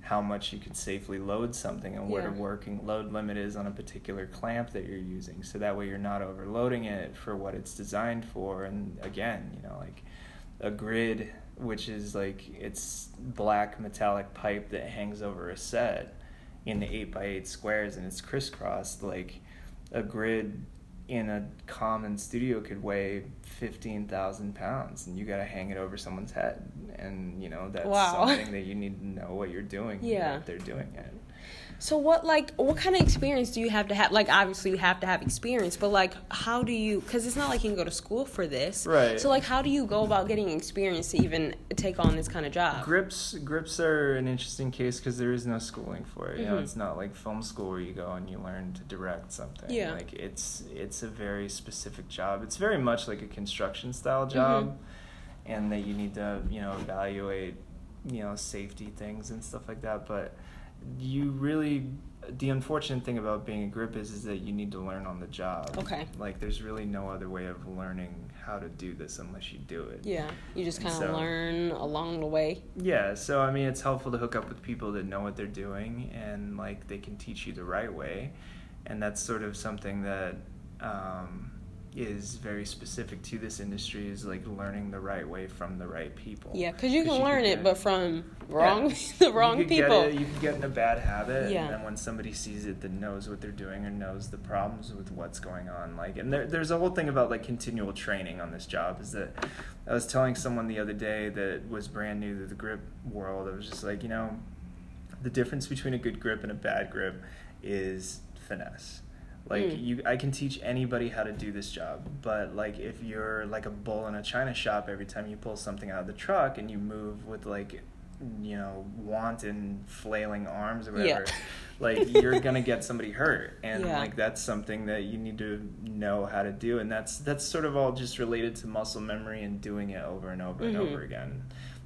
how much you can safely load something and what Yeah. a working load limit is on a particular clamp that you're using so that way you're not overloading it for what it's designed for and again you know like a grid which is like it's black metallic pipe that hangs over a set in the 8 by 8 squares and it's crisscrossed like a grid in a common studio could weigh 15,000 pounds and you got to hang it over someone's head and you know that's Wow. something that you need to know what you're doing and Yeah. they're doing it So what like what kind of experience do you have to have? Like obviously you have to have experience, but like how do you? Because it's not like you can go to school for this. Right. So like how do you go about getting experience to even take on this kind of job? grips grips are an interesting case because there is no schooling for it you know Mhm. it's not like film school where you go and you learn to direct something Yeah. like it's it's a very specific job it's very much like a construction style Mm-hmm. job and that you need to you know evaluate you know safety things and stuff like that but you really the unfortunate thing about being a grip is is that you need to learn on the job Okay. like there's really no other way of learning how to do this unless you do it Yeah, you just kind of So- learn along the way. yeah, so I mean, it's helpful to hook up with people that know what they're doing and like they can teach you the right way, and that's sort of something that um, is very specific to this industry is like learning the right way from the right people. Yeah, because you can learn could it, but from wrong (laughs) the wrong could people. It, you can get in a bad habit, Yeah. and then when somebody sees it that knows what they're doing or knows the problems with what's going on, like, and there, there's a whole thing about like continual training on this job. Is that I was telling someone the other day that was brand new to the grip world. I was just like, you know, the difference between a good grip and a bad grip is finesse. Like Mm. you, I can teach anybody how to do this job, but like if you're like a bull in a china shop, every time you pull something out of the truck and you move with like, you know, wanton flailing arms or Yeah. whatever, (laughs) like (laughs) you're gonna get somebody hurt, and Yeah. like that's something that you need to know how to do, and that's that's sort of all just related to muscle memory and doing it over and over and Mhm. over again.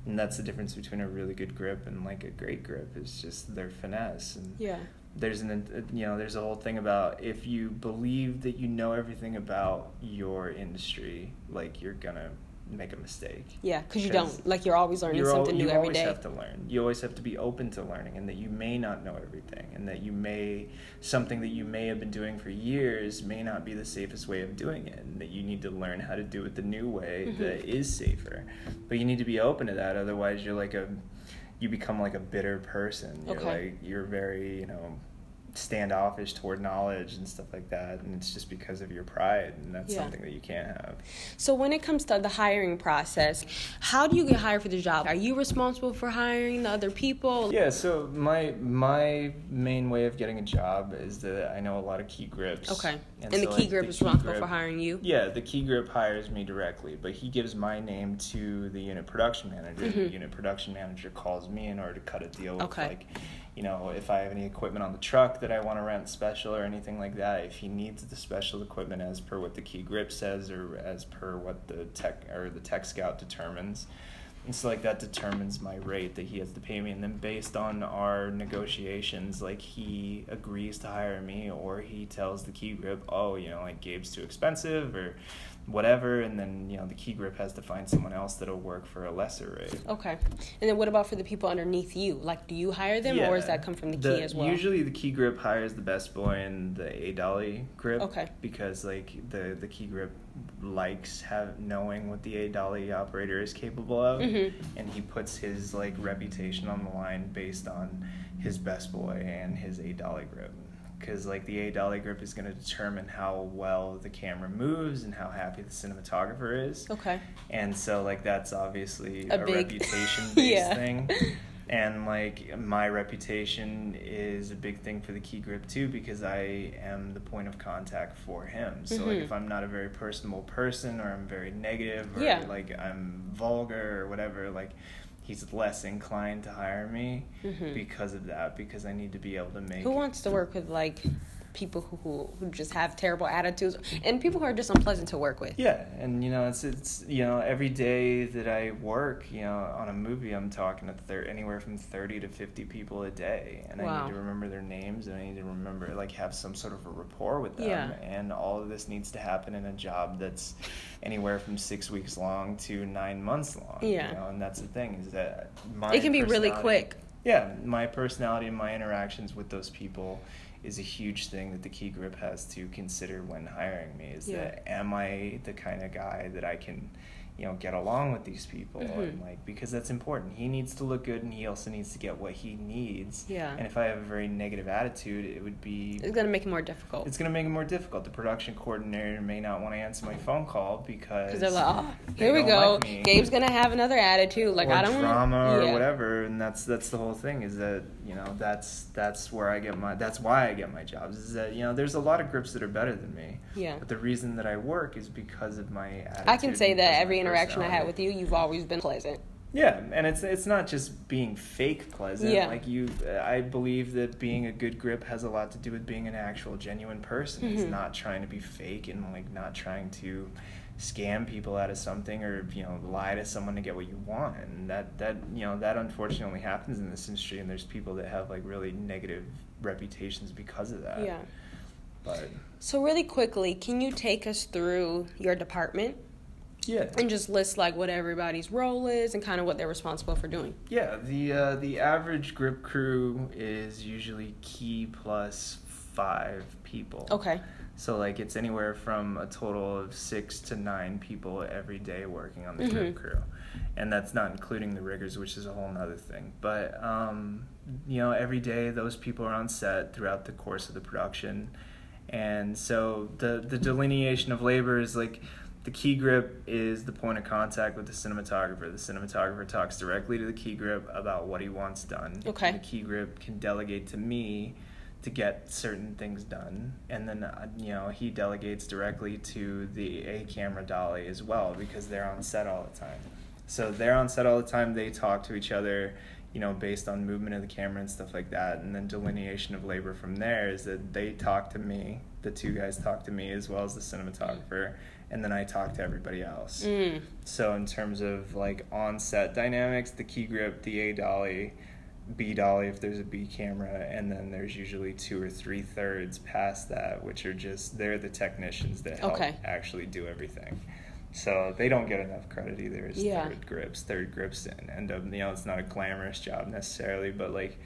And that's the difference between a really good grip and like a great grip is just their finesse and yeah. There's an you know there's a whole thing about if you believe that you know everything about your industry like you're gonna make a mistake. Yeah, because you don't like you're always learning you're something you new every always have to learn. You always have to be open to learning and that you may not know everything and that you may something that you may have been doing for years may not be the safest way of doing it and that you need to learn how to do it the new way Mhm. that is safer. But you need to be open to that otherwise you're like a you become like a bitter person you're Okay. like you're very you know standoffish toward knowledge and stuff like that and it's just because of your pride and that's Yeah. something that you can't have So when it comes to the hiring process, how do you get hired for the job? Are you responsible for hiring the other people? Yeah, so my my main way of getting a job is that I know a lot of key grips. Okay. And, so, the key like, grip the is key responsible grip- for hiring you? Yeah, the key grip hires me directly, but he gives my name to the unit production manager. The Mhm. unit production manager calls me in order to cut a deal with Okay. like, you know, if I have any equipment on the truck that I want to rent special or anything like that. If he needs the special equipment as per what the key grip says or as per what the tech or the tech scout determines. And so like that determines my rate that he has to pay me and then based on our negotiations like he agrees to hire me or he tells the key grip oh you know like gabe's too expensive or whatever and then you know the key grip has to find someone else that'll work for a lesser rate Okay. And then what about for the people underneath you? Like, do you hire them or does that come from the key as well? Usually, the key grip hires the best boy in the A dolly grip. Okay. Because like the the key grip likes have knowing what the A dolly operator is capable of, Mhm. and he puts his like reputation on the line based on his best boy and his A dolly grip. Because like the A dolly grip is going to determine how well the camera moves and how happy the cinematographer is. Okay. And so like that's obviously A a, big- (laughs) reputation based Yeah. thing. (laughs) and like my reputation is a big thing for the key grip too because I am the point of contact for him. So like Mhm. if I'm not a very personable person or I'm very negative or Yeah. like I'm vulgar or whatever, like he's less inclined to hire me Mhm. because of that because I need to be able to make Who wants to work with like people who, who just have terrible attitudes and people who are just unpleasant to work with? Yeah, and you know it's it's you know every day that I work, you know, on a movie, I'm talking to thir- anywhere from thirty to fifty people a day, and I need to remember their names, and I need to remember like have some sort of a rapport with them, Yeah. and all of this needs to happen in a job that's anywhere from six weeks long to nine months long. Yeah. you know, and that's the thing is that my It can be really quick. yeah, my personality and my interactions with those people is a huge thing that the key grip has to consider when hiring me. Is Yeah. that am I the kind of guy that I can, you know, get along with these people and Mhm. like because that's important. He needs to look good and he also needs to get what he needs. Yeah. And if I have a very negative attitude, it would be It's gonna make it more difficult. it's going to make it more difficult. The production coordinator may not want to answer my phone call because they're like, oh, they here we go. like Gabe's gonna have another attitude. Like or I don't drama wanna, or yeah. whatever and that's that's the whole thing is that you know that's that's where i get my that's why i get my jobs is that you know there's a lot of grips that are better than me Yeah. but the reason that i work is because of my attitude I can say that every interaction I had with you, you've always been pleasant. yeah and it's it's not just being fake pleasant Yeah. like you i believe that being a good grip has a lot to do with being an actual genuine person it's Mhm. not trying to be fake and like not trying to scam people out of something or you know lie to someone to get what you want and that that you know that unfortunately happens in this industry and there's people that have like really negative reputations because of that Yeah. but So really quickly, can you take us through your department yeah and just list like what everybody's role is and kind of what they're responsible for doing? Yeah, the uh, the average grip crew is usually key plus five people. Okay. So like it's anywhere from a total of six to nine people every day working on the grip Mhm. crew, and that's not including the riggers, which is a whole nother thing. But um, you know, every day those people are on set throughout the course of the production, and so the the delineation of labor is like. The key grip is the point of contact with the cinematographer. The cinematographer talks directly to the key grip about what he wants done. Okay. The key grip can delegate to me to get certain things done and then uh, you know he delegates directly to the a camera dolly as well because they're on set all the time so they're on set all the time they talk to each other you know based on movement of the camera and stuff like that and then delineation of labor from there is that they talk to me the two guys talk to me as well as the cinematographer and then i talk to everybody else Mm. so in terms of like on set dynamics, the key grip, the A dolly, B dolly if there's a B camera, and then there's usually two or three thirds past that, which are just they're the technicians that help Okay. actually do everything. So they don't get enough credit either as Yeah. third grips. Third grips and end up you know it's not a glamorous job necessarily, but like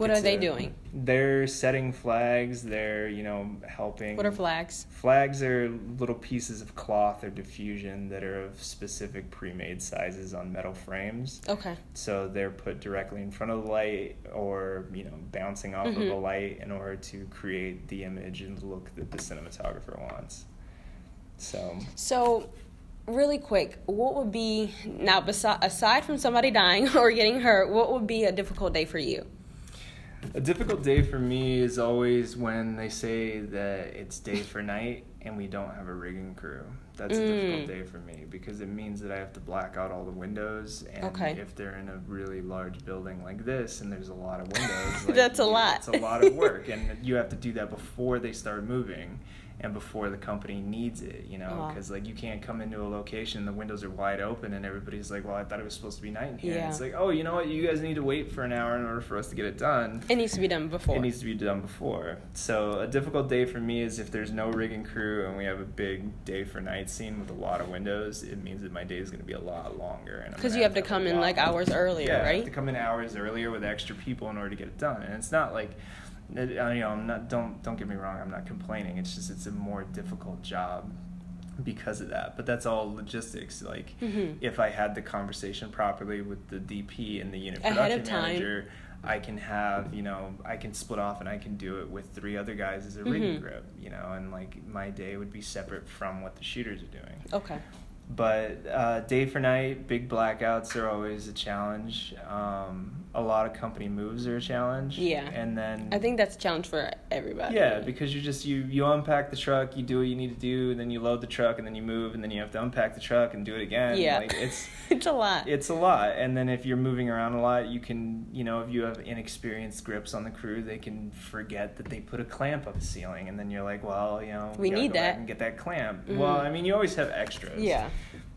What are they a- doing? They're setting flags. They're you know helping. What are flags? Flags are little pieces of cloth or diffusion that are of specific pre-made sizes on metal frames. Okay. So they're put directly in front of the light or, you know, bouncing off of Mhm. a light in order to create the image and look that the cinematographer wants. So, So, really quick, what would be now besi- aside from somebody dying (laughs) or getting hurt, what would be a difficult day for you? A difficult day for me is always when they say that it's day for night and we don't have a rigging crew. That's a difficult Mm. day for me because it means that I have to black out all the windows. And Okay. if they're in a really large building like this and there's a lot of windows, (laughs) like, That's a lot. It's a lot of work, and you have to do that before they start moving. And before the company needs it, you know, uh-huh. because like you can't come into a location, the windows are wide open, and everybody's like, "Well, I thought it was supposed to be night in here." And Yeah. It's like, "Oh, you know what? You guys need to wait for an hour in order for us to get it done." It needs to be done before. It needs to be done before. So a difficult day for me is if there's no rigging crew and we have a big day for night scene with a lot of windows. It means that my day is going to be a lot longer. and Because you have to come in like hours earlier, yeah, have right? to come in hours earlier with extra people in order to get it done. And it's not like, uh, you know, I'm not. Don't don't get me wrong. I'm not complaining. It's just it's a more difficult job because of that. But that's all logistics. Like Mhm. if I had the conversation properly with the DP and the unit production manager, I can have you know I can split off and I can do it with three other guys as a rigging Mhm. grip. You know, and like my day would be separate from what the shooters are doing. Okay. But uh, day for night, big blackouts are always a challenge. Um, a lot of company moves are a challenge. Yeah. And then I think that's a challenge for everybody. yeah, because you just you you unpack the truck, you do what you need to do, and then you load the truck, and then you move, and then you have to unpack the truck and do it again. Yeah. like it's (laughs) it's a lot. it's a lot. And then if you're moving around a lot, you can you know if you have inexperienced grips on the crew, they can forget that they put a clamp up the ceiling, and then you're like, well, you know, We gotta need that. and get that clamp. Mhm. Well, I mean, you always have extras. yeah.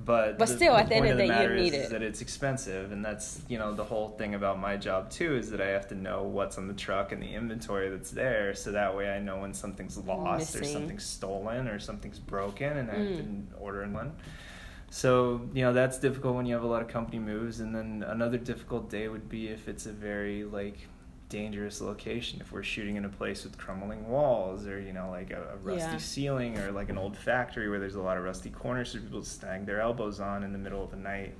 But But still, at the end of the day, you need is, it. is that it's expensive, and that's you know the whole thing about my job too is that I have to know what's on the truck and the inventory that's there, so that way I know when something's lost or something's stolen or something's broken, and I have to Mm. order one. So you know that's difficult when you have a lot of company moves, and then another difficult day would be if it's a very like dangerous location if we're shooting in a place with crumbling walls or you know like a, a rusty Yeah. ceiling or like an old factory where there's a lot of rusty corners for people to snag their elbows on in the middle of the night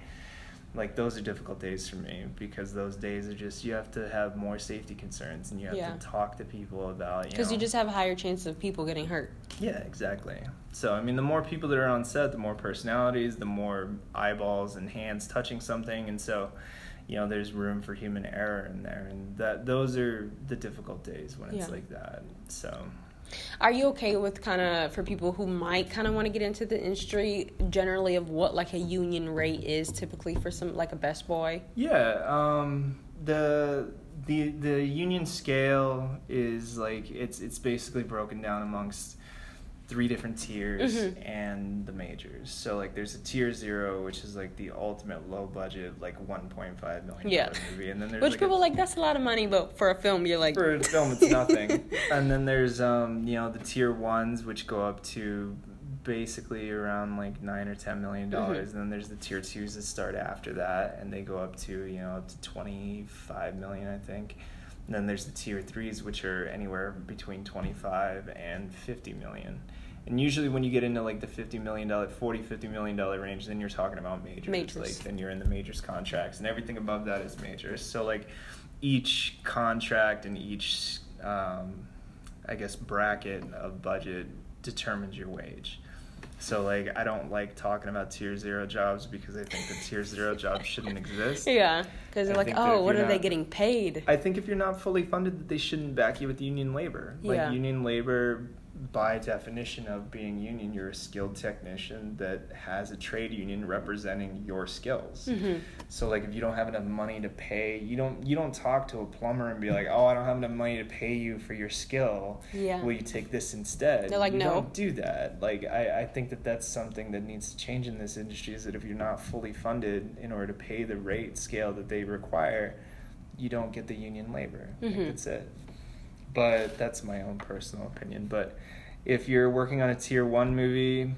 like those are difficult days for me because those days are just you have to have more safety concerns and you have Yeah. to talk to people about you Because you know- just have a higher chance of people getting hurt. yeah, exactly. So, I mean, the more people that are on set, the more personalities, the more eyeballs and hands touching something, and so, you know, there's room for human error in there, and that those are the difficult days when it's Yeah. like that. So, Are you okay with kind of for people who might kind of want to get into the industry generally of what like a union rate is typically for some like a best boy? yeah, um, the the the union scale is like it's it's basically broken down amongst three different tiers Mhm. and the majors. So like there's a tier zero, which is like the ultimate low budget, like 1.5 million Yeah. movie, and then there's Which like people a, like that's a lot of money, but for a film you're like for a film it's nothing. (laughs) and then there's um you know the tier ones, which go up to basically around like nine or ten million dollars, Mhm. and then there's the tier twos that start after that, and they go up to you know up to 25 million, I think. And then there's the tier threes, which are anywhere between 25 and 50 million. And usually, when you get into like the 50 million dollar, 40, 50 million dollar range, then you're talking about majors. Majors. Like then you're in the majors contracts, and everything above that is majors. So like each contract and each, um, I guess, bracket of budget determines your wage. So like I don't like talking about tier zero jobs because I think that tier zero jobs shouldn't exist. yeah, because they're I like, oh, what are they getting paid? I think if you're not fully funded, that they shouldn't back you with union labor. Like Yeah. union labor, by definition of being union, you're a skilled technician that has a trade union representing your skills. hmm So like if you don't have enough money to pay, you don't you don't talk to a plumber and be like, oh, I don't have enough money to pay you for your skill. Yeah. Will you take this instead? They're like, you "No." Don't do that. Like I, I think that that's something that needs to change in this industry. Is that if you're not fully funded in order to pay the rate scale that they require, you don't get the union labor. Think Mhm. that's it. But that's my own personal opinion. But if you're working on a tier one movie,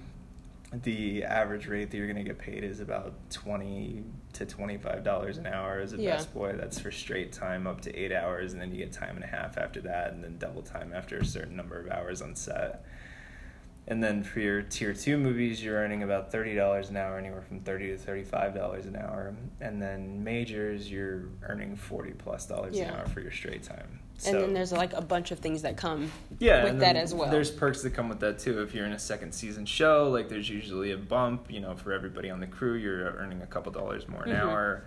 the average rate that you're going to get paid is about 20 to 25 dollars an hour as a Yeah. best boy that's for straight time up to eight hours and then you get time and a half after that and then double time after a certain number of hours on set and then for your tier two movies you're earning about $30 an hour anywhere from 30 to 35 dollars an hour and then majors you're earning 40 plus dollars Yeah. an hour for your straight time and then there's like a bunch of things that come yeah, with that as well. There's perks that come with that too. If you're in a second season show, like there's usually a bump. You know, for everybody on the crew, you're earning a couple dollars more an Mhm. hour.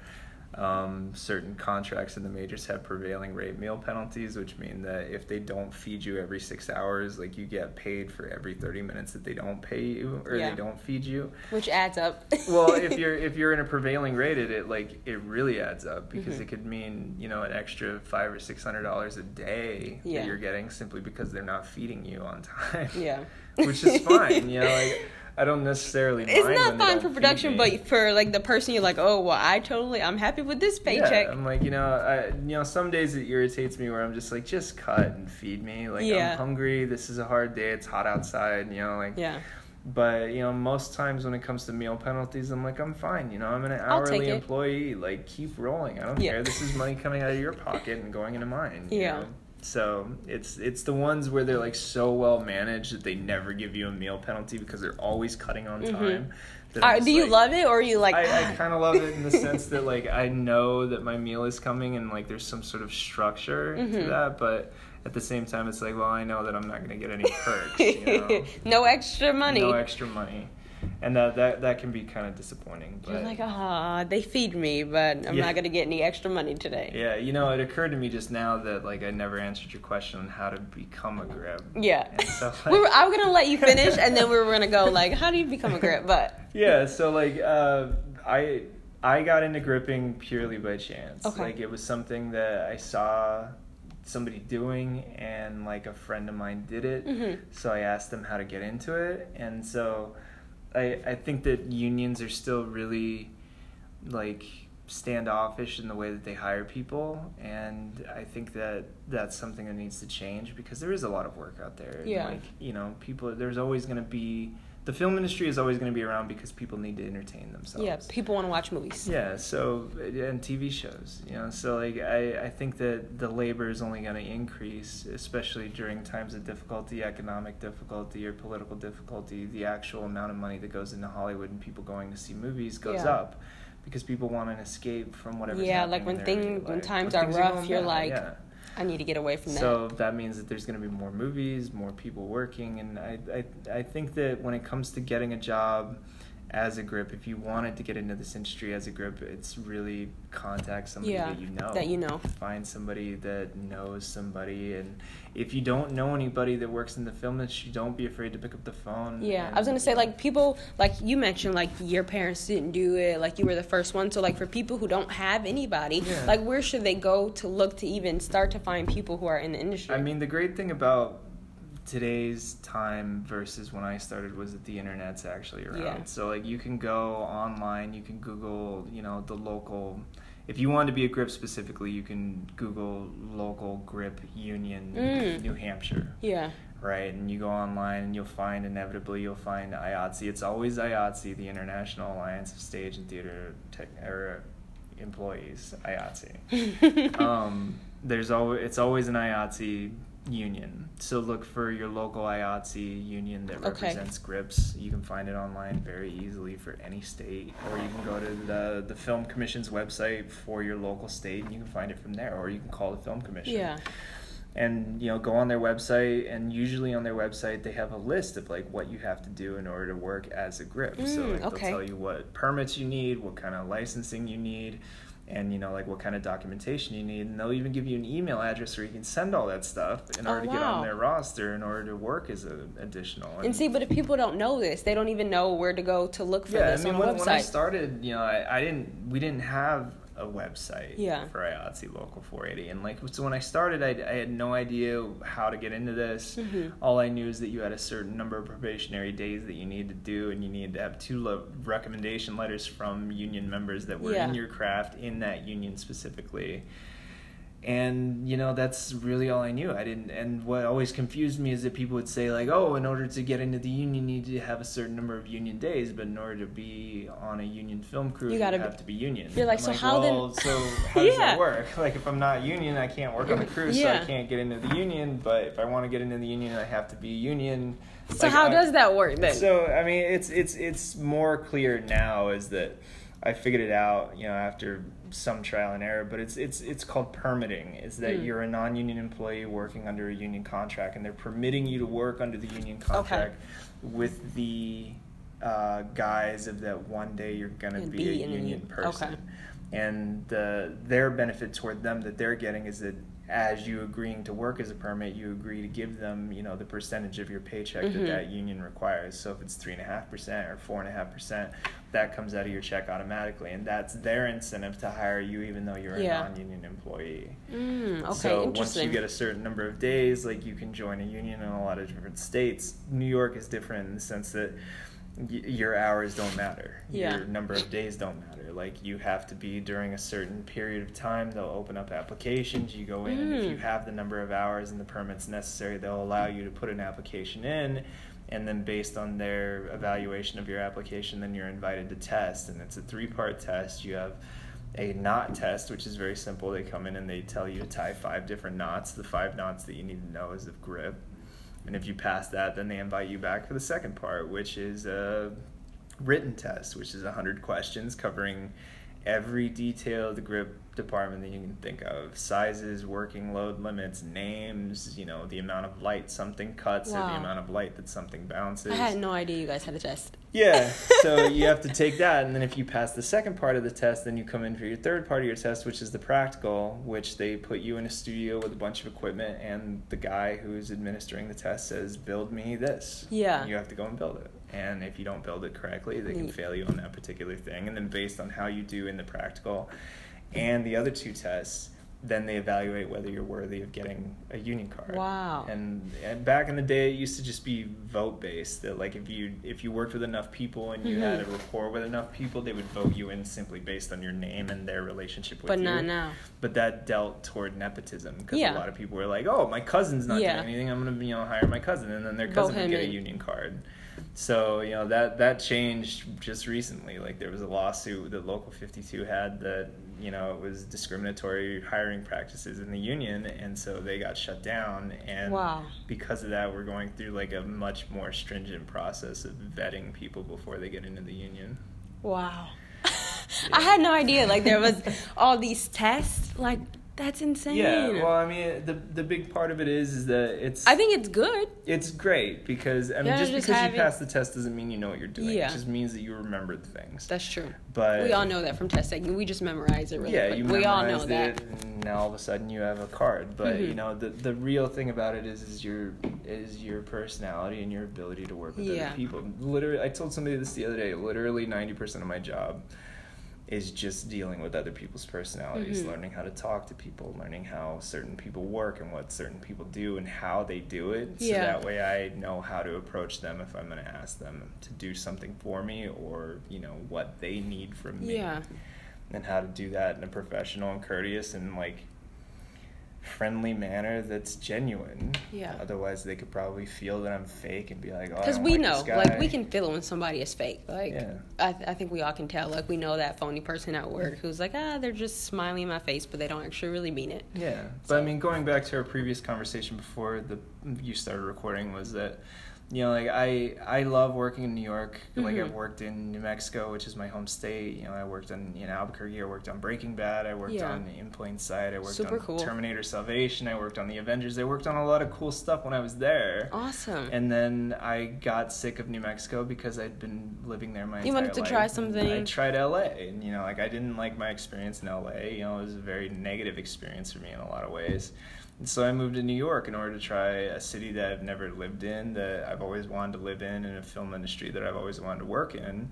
Um, certain contracts in the majors have prevailing rate meal penalties, which mean that if they don't feed you every six hours, like you get paid for every thirty minutes that they don't pay you or Yeah. they don't feed you. which adds up. well, if (laughs) you're if you're in a prevailing rate, it, it like it really adds up because Mhm. it could mean you know an extra five or six hundred dollars a day Yeah. that you're getting simply because they're not feeding you on time. yeah. (laughs) which is fine. You know, (laughs) like I don't necessarily. It's not fine for production, but for like the person, you're like, oh well, I totally, I'm happy with this paycheck. Yeah, I'm like, you know, I, you know, some days it irritates me where I'm just like, just cut and feed me. Like Yeah. I'm hungry. This is a hard day. It's hot outside. You know, like. yeah. But you know, most times when it comes to meal penalties, I'm like, I'm fine. You know, I'm an hourly employee. Like, keep rolling. I don't Yeah. care. This is money coming out of your pocket and going into mine. you Yeah. know? So it's it's the ones where they're like so well managed that they never give you a meal penalty because they're always cutting on Mhm. time. Uh, just do you like- love it or are you like? I, I (sighs) kind of love it in the sense that like I know that my meal is coming and like there's some sort of structure to Mhm. that, but at the same time it's like well I know that I'm not gonna get any perks, you (laughs) know? no extra money. no extra money. And that that that can be kind of disappointing. But You're like, ah, they feed me, but I'm Yeah. not gonna get any extra money today. yeah, you know, it occurred to me just now that like I never answered your question on how to become a grip. Yeah. So, (laughs) we were, I was gonna let you finish, and then we were gonna go like, how do you become a grip? But yeah so like uh, i i got into gripping purely by chance Okay. like it was something that i saw somebody doing and like a friend of mine did it Mhm. so i asked them how to get into it and so i i think that unions are still really like standoffish in the way that they hire people and i think that that's something that needs to change because there is a lot of work out there Yeah. like you know people there's always going to be the film industry is always going to be around because people need to entertain themselves yeah, people want to watch movies. yeah so and tv shows you know so like i i think that the labor is only going to increase especially during times of difficulty economic difficulty or political difficulty the actual amount of money that goes into hollywood and people going to see movies goes Yeah. up because people want an escape from whatever Yeah, like when thing- when times are rough, you're like, yeah. I need to get away from that. So that means that there's going to be more movies, more people working, and I, I I think that when it comes to getting a job as a grip, if you wanted to get into this industry as a grip, it's really contact somebody Yeah, that you know. that you know. Find somebody that knows somebody, and if you don't know anybody that works in the film industry, don't be afraid to pick up the phone. Yeah, I was gonna say like people like you mentioned like your parents didn't do it like you were the first one so like for people who don't have anybody Yeah. like where should they go to look to even start to find people who are in the industry? I mean, the great thing about today's time versus when I started was that the internet's actually around. Yeah. So like you can go online, you can Google, you know, the local. If you want to be a grip specifically, you can Google local grip union, Mm. New Hampshire, yeah, right? And you go online and you'll find inevitably you'll find IATSE. It's always IATSE, the International Alliance of Stage and Theater Tech or Employees, IATSE (laughs) um, there's always it's always an IATSE union. So look for your local IATSE union that Okay. represents grips. You can find it online very easily for any state, or you can go to the the film commission's website for your local state, and you can find it from there. Or you can call the film commission yeah, and you know go on their website and usually on their website they have a list of like what you have to do in order to work as a grip so Mm, like, okay. they'll tell you what permits you need what kind of licensing you need and you know like what kind of documentation you need and they'll even give you an email address where you can send all that stuff in Oh, order to get on their roster in order to work as an additional and see, but if people don't know this, they don't even know where to go to look for yeah, this I mean, on when, when I started, you know, I, I didn't, we didn't have a website Yeah. for IATSE Local 480. And like, so when I started, I, I had no idea how to get into this. Mhm. All I knew is that you had a certain number of probationary days that you need to do, and you needed to have two lo- recommendation letters from union members that were Yeah. in your craft in that union specifically and you know that's really all I knew. I didn't. And what always confused me is that people would say like, "Oh, in order to get into the union, you need to have a certain number of union days, but in order to be on a union film crew, You you, gotta be- have to be union." You're like, I'm so how then- So (laughs) how does Yeah. that work? (laughs) Like, if I'm not union, I can't work on the crew, so I can't get into the union. But if I want to get into the union, I have to be union. so Like, how I- does that work then? so I mean, it's it's it's more clear now is that I figured it out, you know, after some trial and error. But it's it's it's called permitting. Is that Hmm. you're a non-union employee working under a union contract, and they're permitting you to work under the union contract with the uh, guise of that one day you're gonna be, be a union union. person. Okay. And the their benefit toward them that they're getting is that as you agreeing to work as a permit, you agree to give them, you know, the percentage of your paycheck Mhm. that that union requires. So if it's three and a half percent or four and a half percent, that comes out of your check automatically, and that's their incentive to hire you, even though you're Yeah. a non-union employee. Mm, okay, so once you get a certain number of days, like you can join a union in a lot of different states. New York is different in the sense that y- your hours don't matter. Yeah. Your number of days don't matter. Like you have to be during a certain period of time. They'll open up applications. You go in, and if Mm. you have the number of hours and the permits necessary, they'll allow you to put an application in. And then, based on their evaluation of your application, then you're invited to test. And it's a three part test. You have a knot test, which is very simple. They come in and they tell you to tie five different knots. The five knots that you need to know is of grip. And if you pass that, then they invite you back for the second part, which is a written test, which is 100 questions covering every detail of the grip department that you can think of. Sizes working load limits names you know the amount of light something cuts or the amount of light that something bounces. I had no idea you guys had a test. yeah so (laughs) you have to take that and then if you pass the second part of the test then you come in for your third part of your test which is the practical which they put you in a studio with a bunch of equipment and the guy who's administering the test says build me this. Yeah. you have to go and build it. And if you don't build it correctly they can fail you on that particular thing. And then based on how you do in the practical and the other two tests then they evaluate whether you're worthy of getting a union card Wow. and, and back in the day it used to just be vote based that like if you if you worked with enough people and you had a Mhm. rapport with enough people they would vote you in simply based on your name and their relationship with But you But not now. but that dealt toward nepotism because Yeah. a lot of people were like, "Oh, my cousin's not Yeah. doing anything. I'm gonna you know hire my cousin," and then their Vote cousin would him get a union card. So you know that that changed just recently. Like there was a lawsuit that Local 52 had that you know it was discriminatory hiring practices in the union, and so they got shut down. And Wow. because of that, we're going through like a much more stringent process of vetting people before they get into the union. Wow. (laughs) I had no idea. Like there was all these tests. Like that's insane. Yeah, well, I mean, the the big part of it is is that it's I think it's good. It's great because I mean, Yeah, just, just because you pass the test doesn't mean you know what you're doing. Yeah. It just means that you remembered things. That's true. but we all know that from test taking. We just memorize it really yeah, quick. you we all know memorized that. and now all of a sudden you have a card. But Mhm. you know, the the real thing about it is is your is your personality and your ability to work with Yeah. other people. Literally, I told somebody this the other day. Literally, ninety percent of my job is just dealing with other people's personalities, Mhm. learning how to talk to people, learning how certain people work and what certain people do and how they do it. So Yeah. that way I know how to approach them if I'm going to ask them to do something for me or, you know, what they need from me. Yeah. And how to do that in a professional and courteous and like friendly manner that's genuine. Yeah. Otherwise, they could probably feel that I'm fake and be like, "Oh, Because we like know, this guy." like we can feel it when somebody is fake. Like Yeah. I, I think we all can tell. Like we know that phony person at work who's like, ah, they're just smiling in my face, but they don't actually really mean it. Yeah, but I mean, going back to our previous conversation before the you started recording was that, you know, like I I love working in New York. Like Mhm. I've worked in New Mexico, which is my home state. You know, I worked on in Albuquerque. I worked on Breaking Bad. I worked Yeah. on In Plain Sight. I worked Super on cool. Terminator Salvation. I worked on the Avengers. I worked on a lot of cool stuff when I was there. Awesome. And then I got sick of New Mexico because I'd been living there my You entire wanted to life. try And something- I tried LA, and you know, like I didn't like my experience in LA. You know, it was a very negative experience for me in a lot of ways. And so I moved to New York in order to try a city that I've never lived in, that I've always wanted to live in, and a film industry that I've always wanted to work in.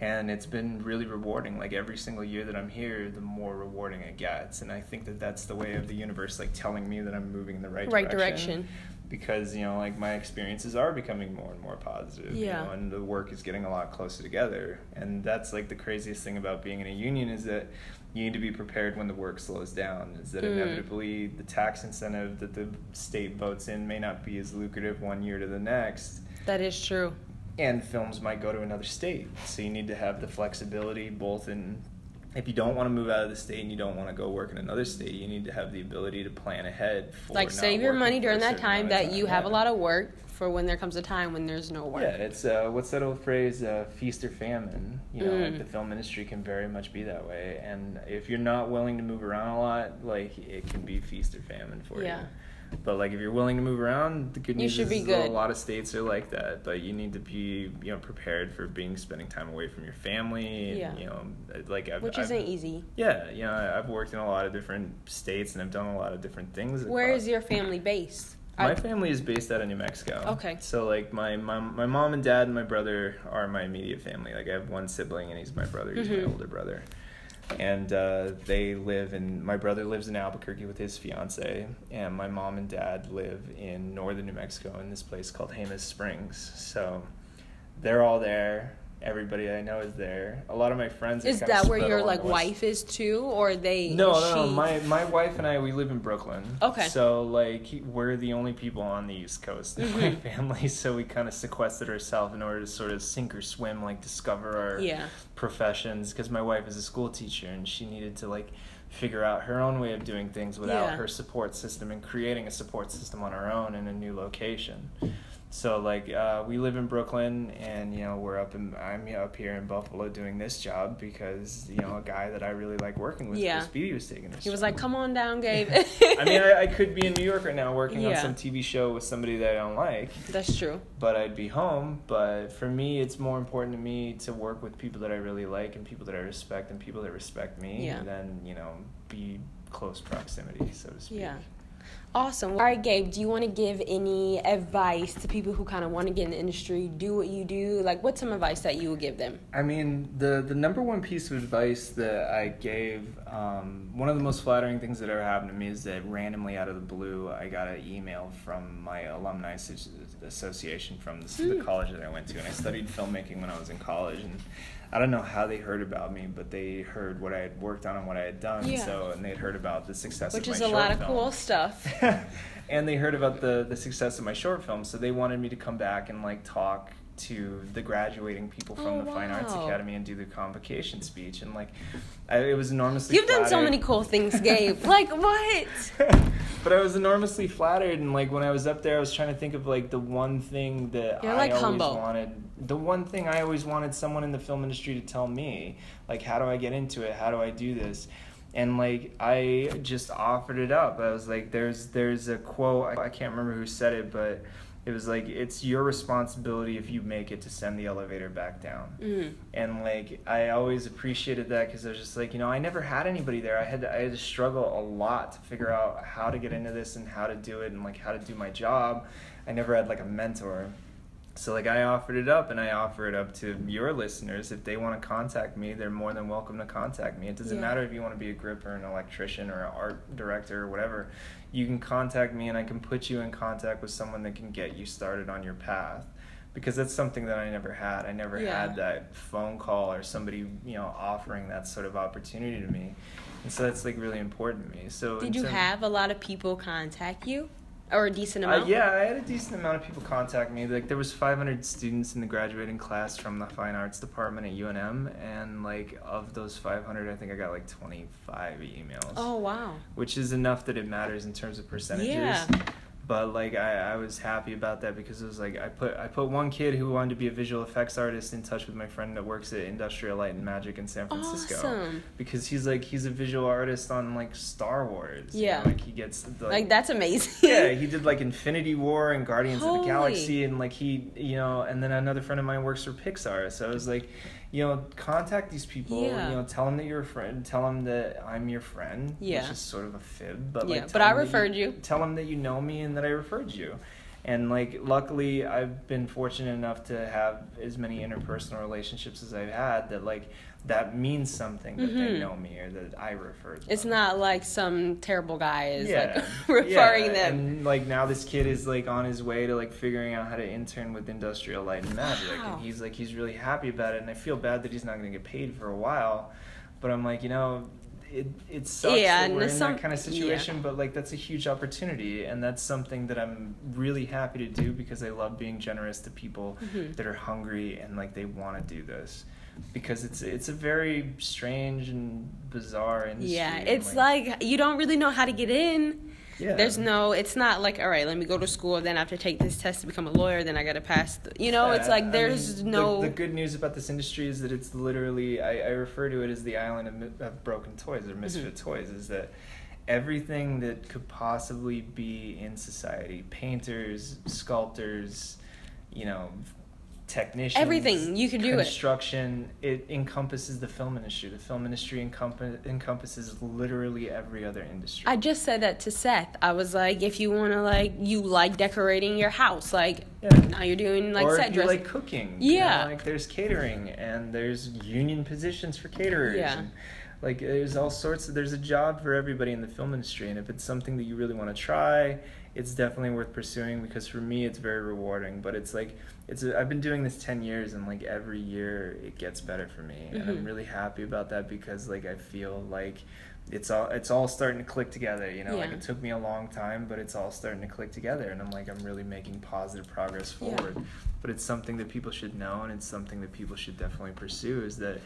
And it's been really rewarding. Like every single year that I'm here, the more rewarding it gets. And I think that that's the way of the universe, like telling me that I'm moving in the right, Right direction. because you know like my experiences are becoming more and more positive Yeah. you know, and the work is getting a lot closer together and that's like the craziest thing about being in a union is that you need to be prepared when the work slows down. Is that Mm. inevitably the tax incentive that the state votes in may not be as lucrative one year to the next. That is true. and films might go to another state. So you need to have the flexibility both in if you don't want to move out of the state and you don't want to go work in another state you need to have the ability to plan ahead for Like save your money during that time that you have a lot of work for when there comes a time when there's no work. Yeah, it's uh, what's that old phrase? Uh, feast or famine. You know, like Mm. the film industry can very much be that way, and if you're not willing to move around a lot, like it can be feast or famine for Yeah. you. But like if you're willing to move around, the good You news should is be good. a lot of states are like that. But you need to be you know prepared for being spending time away from your family. And, Yeah. You know, like I've, Which I've- isn't easy. Yeah, you know, I've worked in a lot of different states and I've done a lot of different things. Where is your family based? My I- family is based out of New Mexico. Okay. So like my mom, my mom and dad and my brother are my immediate family. Like I have one sibling and he's my brother. He's Mhm. my older brother, and uh, they live in. My brother lives in Albuquerque with his fiance, and my mom and dad live in northern New Mexico in this place called Jemez Springs. So they're all there. Everybody I know is there. A lot of my friends. Is that where your like wife is too, or they? no, no, no. My my wife and I we live in Brooklyn. Okay. So like we're the only people on the East Coast in my Mhm. family, (laughs) so we kind of sequestered ourselves in order to sort of sink or swim, like discover our Yeah. professions. Because my wife is a school teacher and she needed to like figure out her own way of doing things without Yeah. her support system and creating a support system on her own in a new location. So like uh, we live in Brooklyn, and you know we're up in I'm up here in Buffalo doing this job because you know a guy that I really like working with, Yeah. Speedy, was taking this. He was job. like, "Come on down, (laughs) Gabe." I mean, I, I (laughs) could be in New York right now working on some TV show with somebody that I don't like, That's true. but I'd be home. But for me, it's more important to me to work with people that I really like and people that I respect and people that respect me Yeah. than you know be close proximity, so to speak. Yeah. Awesome. All right, Gabe, do you want to give any advice to people who kind of want to get in the industry, do what you do? Like, what's some advice that you would give them? I mean, the the number one piece of advice that I gave, um, one of the most flattering things that ever happened to me is that randomly out of the blue, I got an email from my alumni association from the, the Hmm. college that I went to, and I studied filmmaking when I was in college, and I don't know how they heard about me, but they heard what I had worked on and what I had done, Yeah. so and they had heard about the success Which of is a lot of film. cool stuff. (laughs) (laughs) and they heard about the the success of my short film, so they wanted me to come back and like talk to the graduating people from Oh, the Fine Arts. Academy and do the convocation speech, and like I, it was enormously. You've done so many cool things, (laughs) Gabe. like, what? (laughs) but I was enormously flattered, and like when I was up there, I was trying to think of like the one thing that You're, I like, always humble. wanted. The one thing I always wanted someone in the film industry to tell me, like, how do I get into it? How do I do this? And like I just offered it up. I was like, "There's there's a quote. I, can't remember who said it, but it was like it's your responsibility if you make it to send the elevator back down." Mm. and like I always appreciated that because I was just like you know I never had anybody there I had to, I had to struggle a lot to figure out how to get into this and how to do it and like how to do my job I never had like a mentor so like I offered it up and I offer it up to your listeners if they want to contact me they're more than welcome to contact me it doesn't Yeah. matter if you want to be a gripper an electrician or an art director or whatever you can contact me and I can put you in contact with someone that can get you started on your path because that's something that I never had. I never Yeah. had that phone call or somebody, you know, offering that sort of opportunity to me. And so that's like really important to me. So Did you term- have a lot of people contact you? Or a decent uh, amount? yeah, I had a decent amount of people contact me. Like there was 500 students in the graduating class from the fine arts department at UNM, and like of those 500, I think I got like 25 emails. Oh, wow. which is enough that it matters in terms of percentages. Yeah. But like I, I was happy about that because it was like I put I put one kid who wanted to be a visual effects artist in touch with my friend that works at Industrial Light and Magic in San Francisco. Awesome. Because he's like he's a visual artist on like Star Wars. you Yeah. know, like he gets the, Like, that's amazing. (laughs) yeah, he did like Infinity War and Guardians of the Galaxy, and like he, you know, and then another friend of mine works for Pixar. So I was like, you know, contact these people. Yeah. You know, tell them that you're a friend. Tell them that I'm your friend. Yeah. which is sort of a fib, but Yeah, tell but I referred you. Tell them that you know me and that I referred you. And like, luckily, I've been fortunate enough to have as many interpersonal relationships as I've had that like that means something that they Mhm. know me or that I referred. It's them. not like some terrible guy is Yeah. (laughs) like referring yeah. them. And like now this kid is like on his way to like figuring out how to intern with Industrial Light and Magic. Wow. And he's like he's really happy about it and I feel bad that he's not gonna get paid for a while. But I'm like, you know, it it sucks Yeah, that we're in some- that kind of yeah. situation, but like that's a huge opportunity and that's something that I'm really happy to do because I love being generous to people Mhm. that are hungry and like they want to do this. Because it's it's a very strange and bizarre industry. Yeah, it's like you don't really know how to get in. yeah. There's no, it's not like, all right, let me go to school, then I have to take this test to become a lawyer, then I got to pass. The, you know, it's like I there's mean, no. The, the good news about this industry is that it's literally I, I refer to it as the island of, of broken toys or misfit Mm-hmm. toys. Is that everything that could possibly be in society? Painters, sculptors, you know, technicians. Everything. You can do it. Construction. It encompasses the film industry. The film industry encompass, encompasses literally every other industry. I just said that to Seth. I was like, if you want to, like, you like decorating your house, like, Yeah. now you're doing, like, or set you dressing. like cooking. you know, Yeah. like there's catering and there's union positions for caterers. Yeah. And, like there's all sorts of there's a job for everybody in the film industry and if it's something that you really want to try it's definitely worth pursuing because for me it's very rewarding but it's like it's a, i've been doing this 10 years and like every year it gets better for me and i'm Mhm. really happy about that because like i feel like it's all it's all starting to click together you know like it took me a long time but it's all starting to click together and i'm like i'm really making positive progress Yeah. forward but it's something that people should know and it's something that people should definitely pursue is that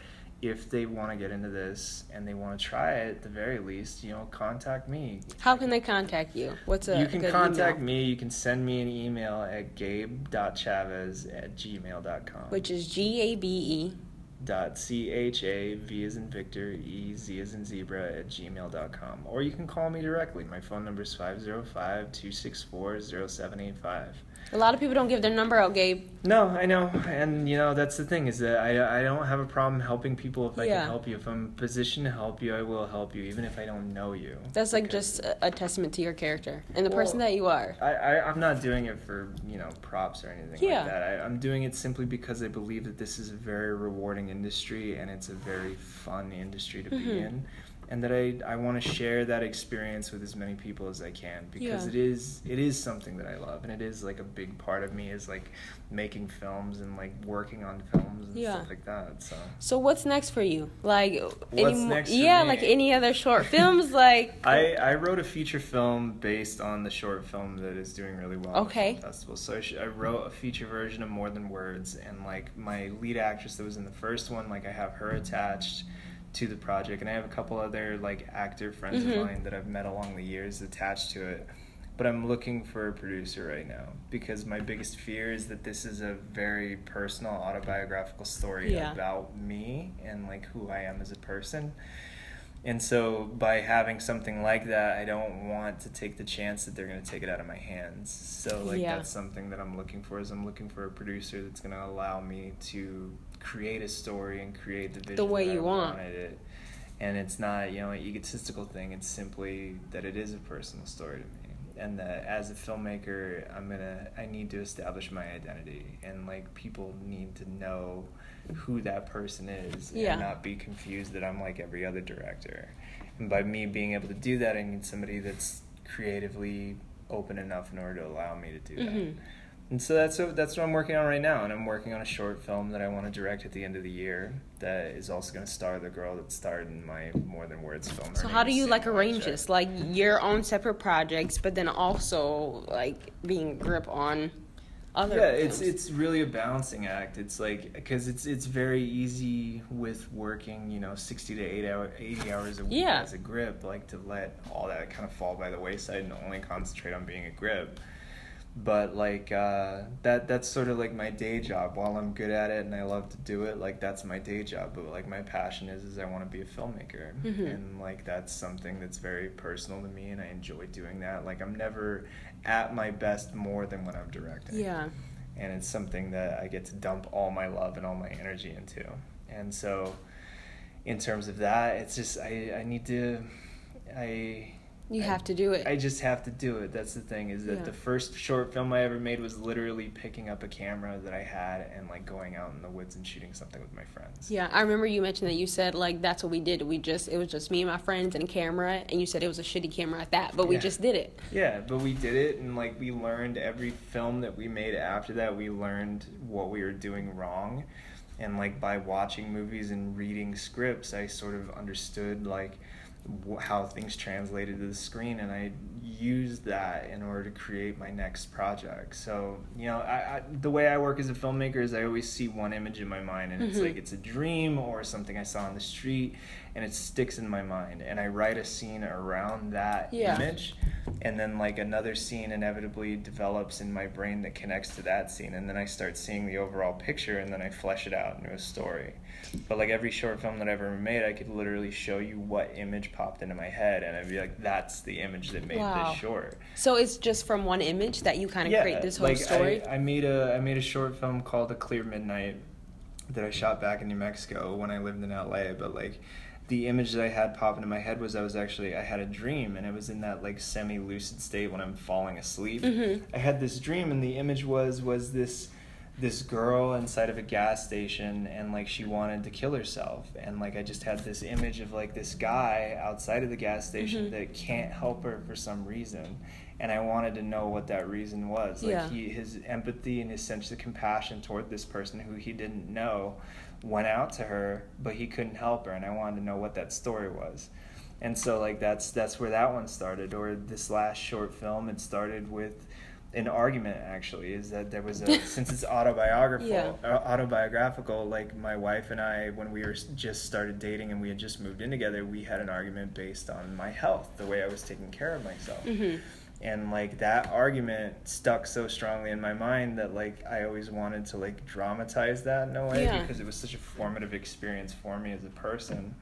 if they want to get into this and they want to try it at the very least, you know, contact me. How can they contact you? What's a you can contact email? me. You can send me an email at gabe.chavez at gmail.com. Which is G A B E. dot c h a v as in Victor e z as in zebra at gmail.com or you can call me directly. My phone number is 505-264-0785. A lot of people don't give their number out, Gabe. No, I know, and you know that's the thing is that I I don't have a problem helping people if I Yeah. can help you. If I'm positioned to help you, I will help you, even if I don't know you. That's like just a, a testament to your character and the person that you are. I, I I'm not doing it for you know props or anything Yeah. like that. I, I'm doing it simply because I believe that this is a very rewarding industry and it's a very fun industry to be Mhm. in, and that I I want to share that experience with as many people as I can because Yeah. it is it is something that I love and it is like a big part of me is like making films and like working on films and Yeah. stuff like that. So. So what's next for you? Like any What's mo- next for Yeah, me? like any other short films (laughs) like I, I wrote a feature film based on the short film that is doing really well Okay. at the film festival. So I, sh- I wrote a feature version of More Than Words, and like my lead actress that was in the first one, like I have her attached to the project, and I have a couple other like actor friends Mhm. of mine that I've met along the years attached to it. But I'm looking for a producer right now because my biggest fear is that this is a very personal autobiographical story Yeah. about me and like who I am as a person. And so by having something like that, I don't want to take the chance that they're going to take it out of my hands. So like Yeah. that's something that I'm looking for is I'm looking for a producer that's going to allow me to create a story and create the vision the way that I you want. wanted it. And it's not, you know, an egotistical thing. It's simply that it is a personal story to me. And that as a filmmaker, I'm gonna, I need to establish my identity, and like people need to know who that person is, Yeah. and not be confused that I'm like every other director. And by me being able to do that, I need somebody that's creatively open enough in order to allow me to do that. Mm-hmm. And so that's what, that's what I'm working on right now, and I'm working on a short film that I want to direct at the end of the year. That is also going to star the girl that starred in my More Than Words film. So how do you like arrange this? Like your own separate projects, but then also like being a grip on other. yeah it's it's really a balancing act it's like because it's it's very easy with working you know 60 to 8 hour 80 hours a week Yeah. as a grip like to let all that kind of fall by the wayside and only concentrate on being a grip but like uh, that that's sort of like my day job while i'm good at it and i love to do it like that's my day job but like my passion is is i want to be a filmmaker Mhm. and like that's something that's very personal to me and i enjoy doing that like i'm never at my best more than when i'm directing yeah. and it's something that I get to dump all my love and all my energy into. And so, in terms of that, it's just I I need to I You I- have to do it. I just have to do it. That's the thing is that Yeah. the first short film I ever made was literally picking up a camera that I had and like going out in the woods and shooting something with my friends. yeah, I remember you mentioned that you said like that's what we did. We just it was just me and my friends and a camera, and you said it was a shitty camera at that, but we Yeah. just did it. Yeah, but we did it, and like we learned every film that we made after that, we learned what we were doing wrong, and like by watching movies and reading scripts, I sort of understood like how things translated to the screen, and I used that in order to create my next project. So you know, I, I the way I work as a filmmaker is I always see one image in my mind, and it's Mhm. like it's a dream or something I saw on the street, and it sticks in my mind, and I write a scene around that Yeah. image and then like another scene inevitably develops in my brain that connects to that scene and then i start seeing the overall picture and then i flesh it out into a story but like every short film that i've ever made i could literally show you what image popped into my head and i'd be like that's the image that made Wow. this short So it's just from one image that you kind of create this whole like story. I, I made a I made a short film called A Clear Midnight that I shot back in New Mexico when I lived in LA. But like the image that I had pop into my head was I was actually I had a dream and it was in that like semi lucid state when I'm falling asleep. Mhm. I had this dream and the image was was this this girl inside of a gas station and like she wanted to kill herself. And like I just had this image of like this guy outside of the gas station Mhm. that can't help her for some reason. And I wanted to know what that reason was. Like Yeah. he his empathy and his sense of compassion toward this person who he didn't know went out to her but he couldn't help her. And I wanted to know what that story was. And so like that's that's where that one started. Or this last short film it started with an argument actually is that there was a (laughs) since it's autobiographical Yeah. uh, autobiographical like my wife and I when we were just started dating and we had just moved in together we had an argument based on my health the way I was taking care of myself Mhm. and like that argument stuck so strongly in my mind that like I always wanted to like dramatize that in a way Yeah. because it was such a formative experience for me as a person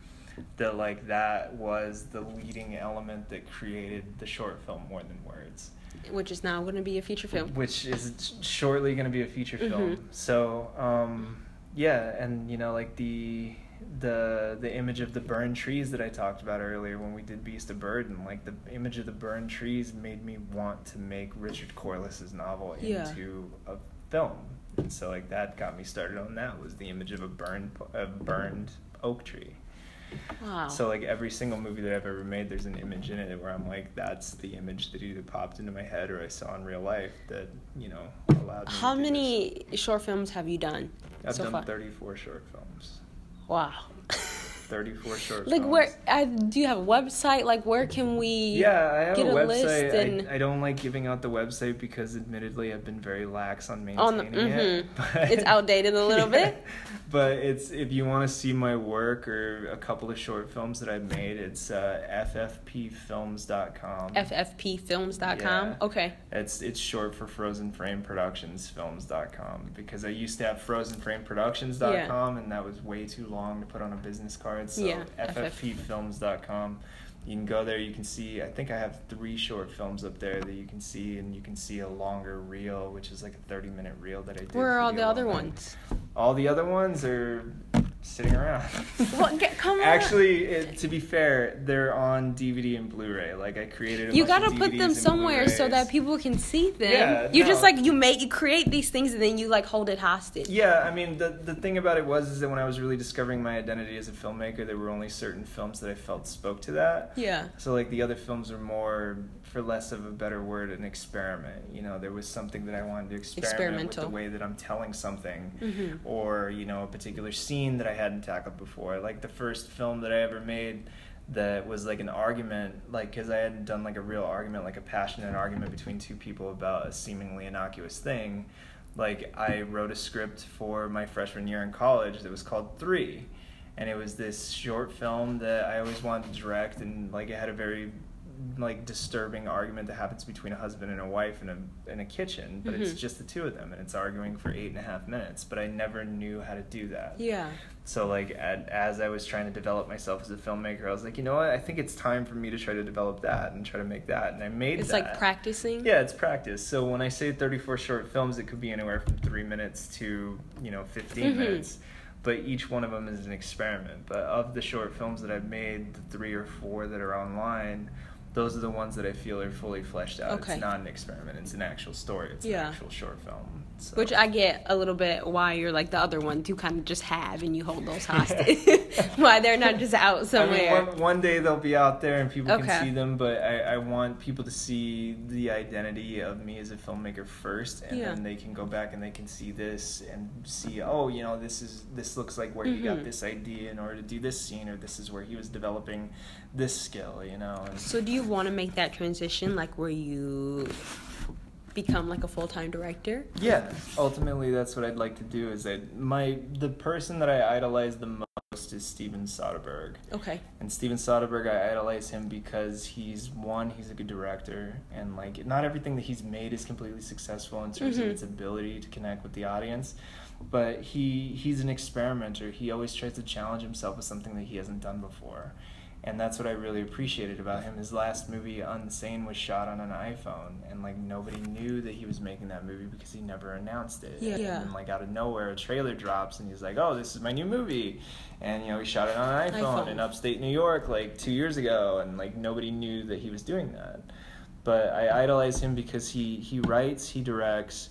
that like that was the leading element that created the short film more than words Which is now going to be a feature film. which is shortly going to be a feature film. Mhm. So, um, yeah, and you know, like the the the image of the burned trees that I talked about earlier when we did Beast of Burden, like the image of the burned trees made me want to make Richard Corliss's novel Yeah. into a film. And so, like that got me started on that was the image of a burned a burned oak tree. Wow. So like every single movie that I've ever made, there's an image in it where I'm like, that's the image that either popped into my head or I saw in real life that you know allowed me. How to do many short films have you done I've so done far? 34 short films. Wow. 34 short. like films. where? I, do you have a website? Like where can we? Yeah, I have get a a list website. and- I, I don't like giving out the website because, admittedly, I've been very lax on On maintaining the- it. (laughs) mhm. It's outdated a little Yeah. bit. (laughs) But it's if you want to see my work or a couple of short films that I've made, it's uh, ffpfilms.com. FFPfilms.com. Yeah. Okay. It's it's short for Frozen Frame Productions Films.com because I used to have Frozen Frame Productions.com and that was way too long to put on a business card. So Yeah, FFPfilms.com. You can go there. You can see. I think I have three short films up there that you can see, and you can see a longer reel, which is like a thirty-minute reel that I did. Where are all the other ones? All the other ones are sitting around. (laughs) What? Get, come on. Actually, it, to be fair, they're on DVD and Blu-ray. Like I created. A you gotta put them somewhere so Blu-rays. that people can see them. Yeah, you just like you make you create these things and then you like hold it hostage. Yeah, I mean the the thing about it was is that when I was really discovering my identity as a filmmaker, there were only certain films that I felt spoke to that. Yeah. So like the other films are more, for less of a better word, an experiment. You know, there was something that I wanted to experiment with the way that I'm telling something, Mhm. or you know, a particular scene that I hadn't tackled before. Like the first film that I ever made that was like an argument, like because I hadn't done like a real argument, like a passionate argument between two people about a seemingly innocuous thing. Like I wrote a script for my freshman year in college that was called Three and it was this short film that I always wanted to direct, and like it had a very like disturbing argument that happens between a husband and a wife in a in a kitchen, but it's Mhm. just the two of them, and it's arguing for eight and a half minutes. But I never knew how to do that. Yeah. So like at, as I was trying to develop myself as a filmmaker, I was like, you know what? I think it's time for me to try to develop that and try to make that, and I made It's that. like practicing. Yeah, it's practice. So when I say 34 short films, it could be anywhere from three minutes to, you know, 15 Mhm. minutes. But each one of them is an experiment. But of the short films that I've made, the three or four that are online, those are the ones that I feel are fully fleshed out. Okay. It's not an experiment. It's an actual story. It's Yeah. an actual short film. So. Which I get a little bit why you're like the other ones you kind of just have and you hold those (laughs) hostage. (laughs) why they're not just out I mean, somewhere. one, one day they'll be out there and people Okay. can see them, but I, I want people to see the identity of me as a filmmaker first, and Yeah. then they can go back and they can see this and see, oh, you know, this is this looks like where he got Mhm. this idea in order to do this scene, or this is where he was developing this skill, you know. And So do you want to make that transition like where you become like a full-time director? Yeah, ultimately that's what I'd like to do. Is that my the person that I idolize the most is Steven Soderbergh. Okay. And Steven Soderbergh, I idolize him because he's one, he's a good director, and like not everything that he's made is completely successful in terms Mhm. of its ability to connect with the audience. But he he's an experimenter. He always tries to challenge himself with something that he hasn't done before. And that's what I really appreciated about him. His last movie, Unsane, was shot on an iPhone, and like nobody knew that he was making that movie because he never announced it. Yeah. And then, like out of nowhere, a trailer drops, and he's like, "Oh, this is my new movie," and you know he shot it on an iPhone, iPhone. in upstate New York like two years ago, and like nobody knew that he was doing that. But I idolize him because he he writes, he directs,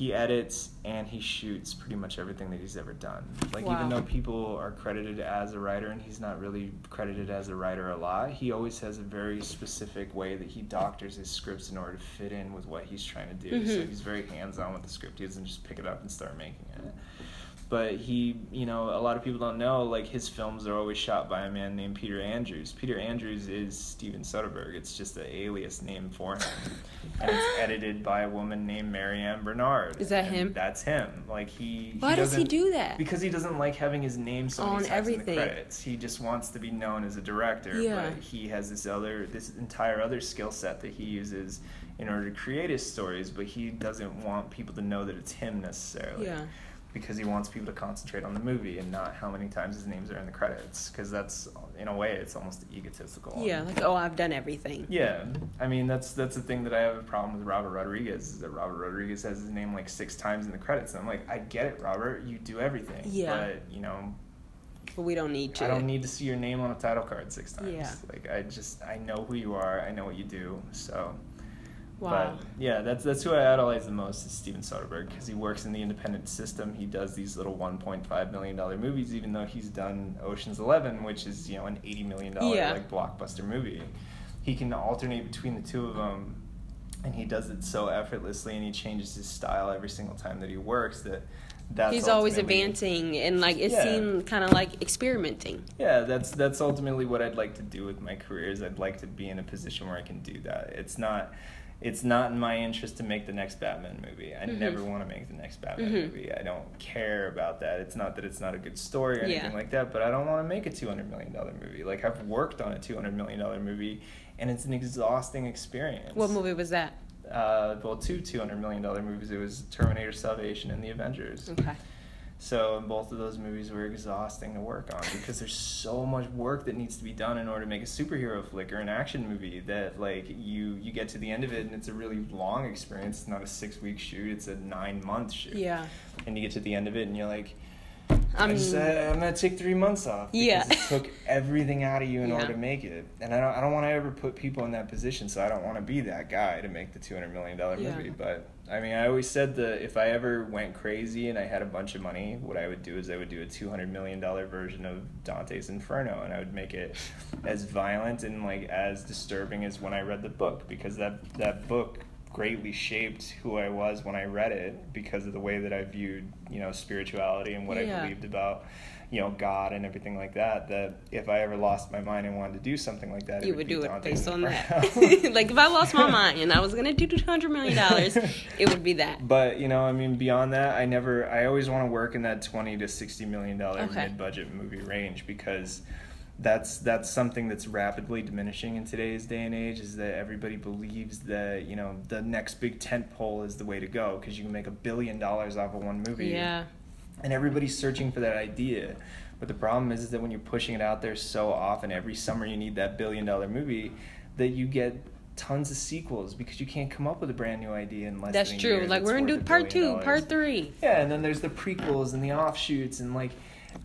he edits, and he shoots pretty much everything that he's ever done. Like Wow. even though people are credited as a writer and he's not really credited as a writer a lot, he always has a very specific way that he doctors his scripts in order to fit in with what he's trying to do. So Mhm. he's very hands on with the script. He doesn't just pick it up and start making it. But he, you know, a lot of people don't know, like, his films are always shot by a man named Peter Andrews. Peter Andrews is Steven Soderbergh. It's just an alias name for him. and it's (gasps) edited by a woman named Mary Ann Bernard. Is that him? That's him. Like, he. Why does he do that? Because he doesn't like having his name so On everything. the credits. He just wants to be known as a director. Yeah. But he has this other, this entire other skill set that he uses in order to create his stories. But he doesn't want people to know that it's him necessarily. Yeah. Because he wants people to concentrate on the movie and not how many times his names are in the credits. Because that's, in a way, it's almost egotistical. Yeah, like oh, I've done everything. Yeah, I mean that's that's the thing that I have a problem with Robert Rodriguez is that Robert Rodriguez has his name like six times in the credits, and I'm like, I get it, Robert, you do everything. Yeah. But you know, But we don't need to. I don't need to see your name on a title card six times. Yeah. Like I just I know who you are, I know what you do, so. Wow. But yeah, that's that's who I idolize the most is Steven Soderbergh because he works in the independent system. He does these little 1.5 million dollar movies, even though he's done Ocean's Eleven, which is you know an 80 million dollar Yeah. like blockbuster movie. He can alternate between the two of them, and he does it so effortlessly, and he changes his style every single time that he works. That that's He's always advancing and like it Yeah. seemed kind of like experimenting. Yeah, that's that's ultimately what I'd like to do with my career. Is I'd like to be in a position where I can do that. It's not, it's not in my interest to make the next Batman movie. I Mhm. never want to make the next Batman Mhm. movie. I don't care about that. It's not that it's not a good story or anything Yeah. like that. But I don't want to make a two hundred million dollar movie. Like I've worked on a two hundred million dollar movie, and it's an exhausting experience. What movie was that? Uh, well, two two hundred million dollar movies. It was Terminator Salvation and The Avengers. Okay. So and both of those movies were exhausting to work on because there's so much work that needs to be done in order to make a superhero flick or an action movie that like you you get to the end of it and it's a really long experience. It's not a six week shoot; it's a nine month shoot. Yeah. And you get to the end of it and you're like, I I mean, just, uh, I'm gonna take three months off. Because Yeah. it took everything out of you in Yeah. order to make it, and I don't, I don't want to ever put people in that position. So I don't want to be that guy to make the two hundred million dollar Yeah. movie. But I mean, I always said that if I ever went crazy and I had a bunch of money, what I would do is I would do a two hundred million dollar version of Dante's Inferno, and I would make it (laughs) as violent and like as disturbing as when I read the book, because that that book greatly shaped who I was when I read it because of the way that I viewed, you know, spirituality and what I believed about, you know, God and everything like that. That if I ever lost my mind and wanted to do something like that, you it would be do it based on that. (laughs) (laughs) like if I lost my mind and I was gonna do two hundred million dollars, it would be that. But you know, I mean, beyond that, I never. I always want to work in that twenty to sixty million dollar Okay. mid-budget movie range because that's that's something that's rapidly diminishing in today's day and age. Is that everybody believes that you know the next big tent pole is the way to go because you can make a billion dollars off of one movie. Yeah. And everybody's searching for that idea. But the problem is, is that when you're pushing it out there so often, every summer you need that billion dollar movie, that you get tons of sequels because you can't come up with a brand new idea unless That's true. Like that's we're gonna do part two dollars. part three. Yeah, and then there's the prequels and the offshoots and like,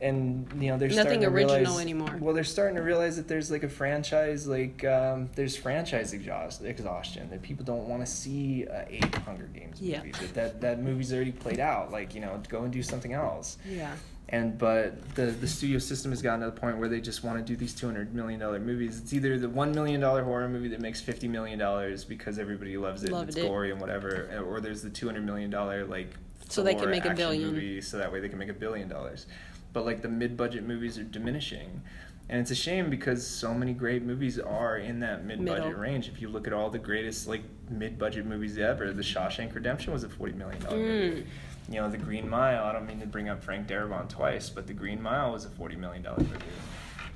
and you know they're Nothing starting original realize, anymore. Well, they're starting to realize that there's like a franchise, like um, there's franchise exhaust, exhaustion. That people don't want to see a eight Hunger Games Yeah. That, that that movie's already played out. Like you know, go and do something else. Yeah. And but the the studio system has gotten to the point where they just want to do these two hundred million dollar movies. It's either the one million dollar horror movie that makes fifty million dollars because everybody loves it, and Loved it's it. gory and whatever, or there's the two hundred million dollar like So they can make a billion. movie, so that way they can make a billion dollars. But like the mid budget movies are diminishing. And it's a shame because so many great movies are in that mid budget Middle. range. If you look at all the greatest like mid budget movies ever, The Shawshank Redemption was a forty million dollar movie Mm. you know, The Green Mile. I don't mean to bring up Frank Darabont twice, but The Green Mile was a forty million dollar movie,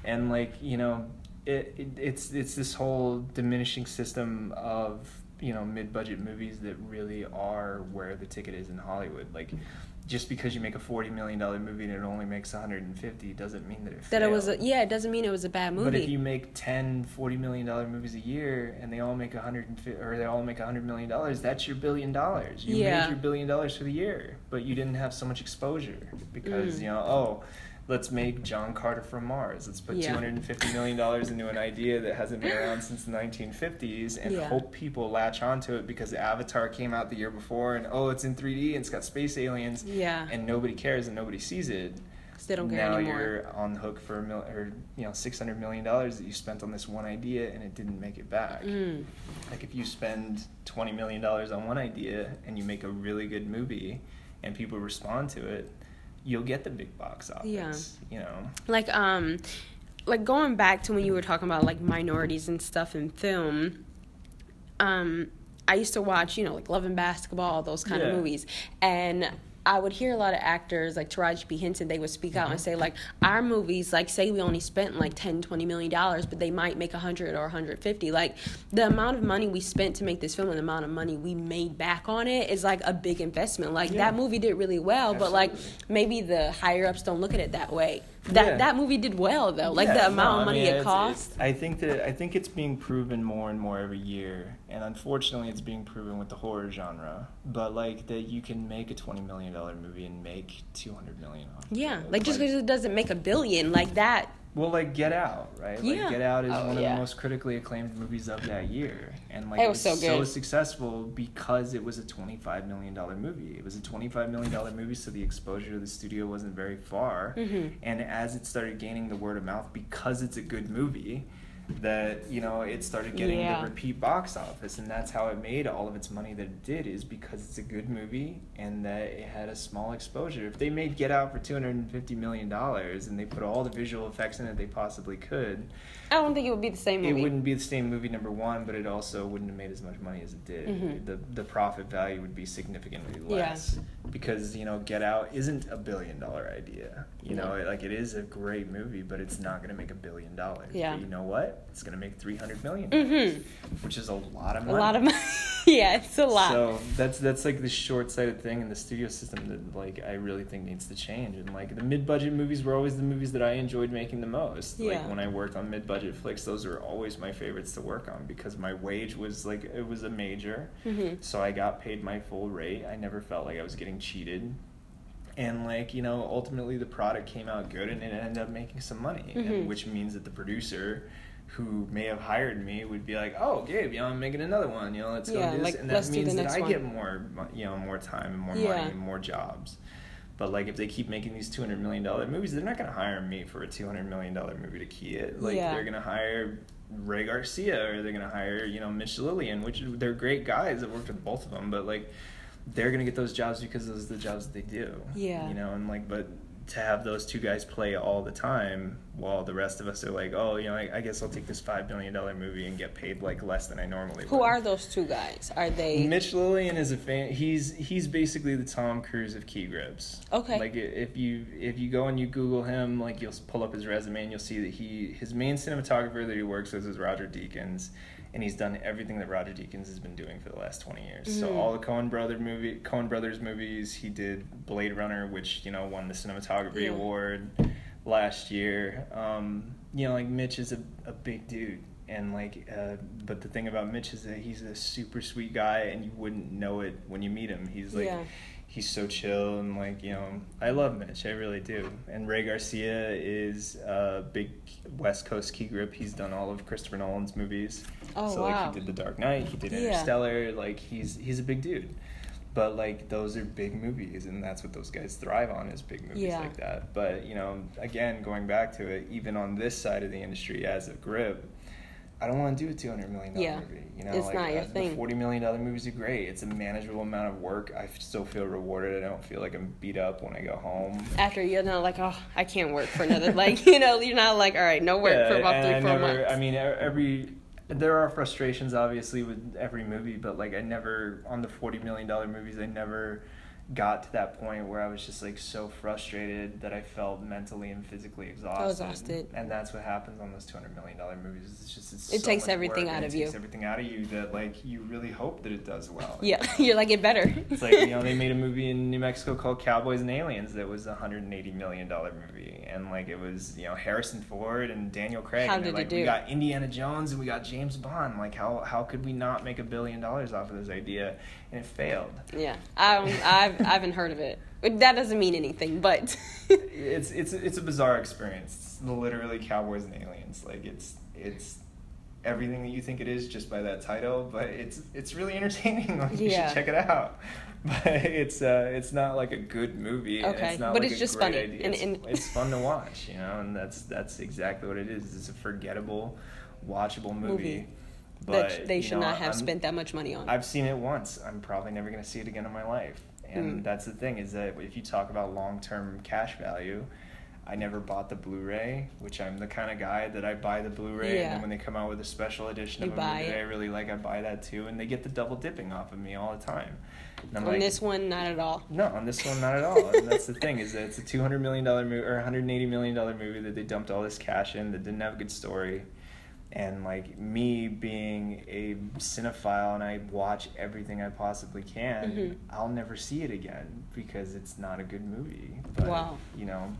and like you know, it, it it's it's this whole diminishing system of you know mid budget movies that really are where the ticket is in Hollywood. Like, just because you make a forty million dollar movie and it only makes one hundred and fifty doesn't mean that it That it was a, yeah, it doesn't mean it was a bad movie. But if you make 10, 40 million dollar movies a year and they all make a hundred and fifty or they all make a hundred million dollars, that's your billion dollars. You Yeah. made your billion dollars for the year, but you didn't have so much exposure because Mm. you know, oh, let's make John Carter from Mars. Let's put Yeah. two hundred and fifty million dollars into an idea that hasn't been around since the nineteen fifties and Yeah. hope people latch onto it because Avatar came out the year before and oh, it's in three D and it's got space aliens yeah, and nobody cares and nobody sees it. they don't care now anymore. you're on the hook for a mil- or you know six hundred million dollars that you spent on this one idea and it didn't make it back. Mm. Like if you spend twenty million dollars on one idea and you make a really good movie and people respond to it, you'll get the big box office. Yeah. You know. like um like going back to when you were talking about like minorities and stuff in film um i used to watch you know like love and basketball all those kind Yeah. of movies and I would hear a lot of actors like Taraji P. Henson, they would speak out Mm-hmm. and say, like, our movies, like, say we only spent like 10, 20 million dollars, but they might make 100 or 150. Like, the amount of money we spent to make this film and the amount of money we made back on it is like a big investment. Like, Yeah. that movie did really well, but like, maybe the higher ups don't look at it that way. That Yeah. that movie did well though. Like Yeah, the amount I of money mean, it cost. I think that I think it's being proven more and more every year, and unfortunately, it's being proven with the horror genre. But like that, you can make a twenty million dollar movie and make two hundred million off. yeah, like just because it doesn't make a billion, like that. Well, like Get Out, right? Yeah. Like Get Out is Oh, one of yeah. the most critically acclaimed movies of that year, and like It it was was, so so, successful because it was a twenty-five million dollar movie. It was a twenty-five million dollar movie, so the exposure to the studio wasn't very far. Mhm. And as it started gaining the word of mouth, because it's a good movie, that you know it started getting Yeah. the repeat box office, and that's how it made all of its money that it did. Is because it's a good movie and that it had a small exposure. If they made Get Out for two hundred and fifty million dollars and they put all the visual effects in it they possibly could, I don't think it would be the same movie. it wouldn't be the same movie number one, but it also wouldn't have made as much money as it did. Mhm. The the profit value would be significantly Yeah. less because you know Get Out isn't a billion dollar idea. You know, like it is a great movie, but it's not going to make a billion dollars. Yeah. But you know what? It's going to make three hundred million, Mhm. which is a lot of money. A lot of money. (laughs) yeah, it's a lot. So that's that's like the short sighted thing in the studio system that like I really think needs to change. And like the mid budget movies were always the movies that I enjoyed making the most. Yeah. Like when I worked on mid budget flicks, those were always my favorites to work on because my wage was like it was a major. mm-hmm. So I got paid my full rate. I never felt like I was getting cheated. And like, you know, ultimately the product came out good and it ended up making some money. Mhm. And which means that the producer who may have hired me would be like, "Oh, Gabe, you know, I'm making another one. You know, let's Yeah, go do this." like, and that let's do the means that I one. get more, mo- you know, more time and more Yeah. money and more jobs. But like, if they keep making these two hundred million dollar movies, they're not going to hire me for a two hundred million dollar movie to key it. Like, Yeah. they're going to hire Ray Garcia or they're going to hire, you know, Mitch Lillian, which they're great guys. I've worked with both of them, but like, they're going to get those jobs because those are the jobs that they do. Yeah. You know, and like, but to have those two guys play all the time while the rest of us are like, oh, you know, I, I guess I'll take this five million dollar movie and get paid like less than I normally Who would. are those two guys? Are they? Mitch Lillian is a fan. He's he's basically the Tom Cruise of key grips. Okay. Like if you if you go and you Google him, like you'll pull up his resume and you'll see that he his main cinematographer that he works with is Roger Deakins, and he's done everything that Roger Deakins has been doing for the last twenty years. So Mhm. all the Coen brother movie Coen Brothers movies, he did Blade Runner, which you know won the cinematography Yeah. award last year. Um, you know, like Mitch is a, a big dude. And like, uh, but the thing about Mitch is that he's a super sweet guy, and you wouldn't know it when you meet him. He's like, Yeah. He's so chill, and like, you know, I love Mitch, I really do. And Ray Garcia is a big West Coast key grip. He's done all of Christopher Nolan's movies. Oh, so wow. like, he did The Dark Knight, he did Yeah. Interstellar. Like, he's he's a big dude. But like those are big movies, and that's what those guys thrive on is big movies Yeah. like that. But you know, again, going back to it, even on this side of the industry as a grip, I don't want to do a two hundred million dollar Yeah. movie. You know, It's like not your uh, the forty million dollar movies are great. It's a manageable amount of work. I still feel rewarded. I don't feel like I'm beat up when I go home. After you're not like, oh, I can't work for another. like, (laughs) you know, you're not like, all right, no work for about three, I four never, months. I mean, every there are frustrations obviously with every movie, but like I never on the forty million dollar movies, I never got to that point where I was just like so frustrated that I felt mentally and physically exhausted. exhausted. And that's what happens on those two hundred million dollar movies. It's just it's It so takes everything out of it you. Takes everything out of you that like you really hope that it does well. (laughs) yeah, you're like, it better. (laughs) It's like you know they made a movie in New Mexico called Cowboys and Aliens that was a hundred and eighty million dollar movie, and like it was you know Harrison Ford and Daniel Craig. How and they're it like, do? We got Indiana Jones and we got James Bond. Like how how could we not make a billion dollars off of this idea? And it failed. yeah, don't, I've, I haven't heard of it. That doesn't mean anything, but (laughs) It's it's it's a bizarre experience. It's literally Cowboys and Aliens. Like it's it's everything that you think it is just by that title, but it's it's really entertaining. (laughs) Like you Yeah. should check it out. But it's uh it's not like a good movie. Okay, it's not but like it's just funny, idea. and- it's, and- (laughs) it's fun to watch, you know, and that's that's exactly what it is. It's a forgettable, watchable movie. Movie But that they should know, not have I'm- spent that much money on. I've seen it once. I'm probably never going to see it again in my life. And Mm. that's the thing is that if you talk about long term cash value, I never bought the Blu-ray, which I'm the kind of guy that I buy the Blu-ray, and then when they come out with a special edition You of a movie that. I really like, I buy that too, and they get the double dipping off of me all the time. And I'm On like, this one, not at all. no, on this one, not at all. and that's the thing is that it's a two hundred million dollar movie or one hundred eighty million dollar movie that they dumped all this cash in that didn't have a good story, and like me being a cinephile and I watch everything I possibly can, Mhm. I'll never see it again because it's not a good movie. But, Wow. You know.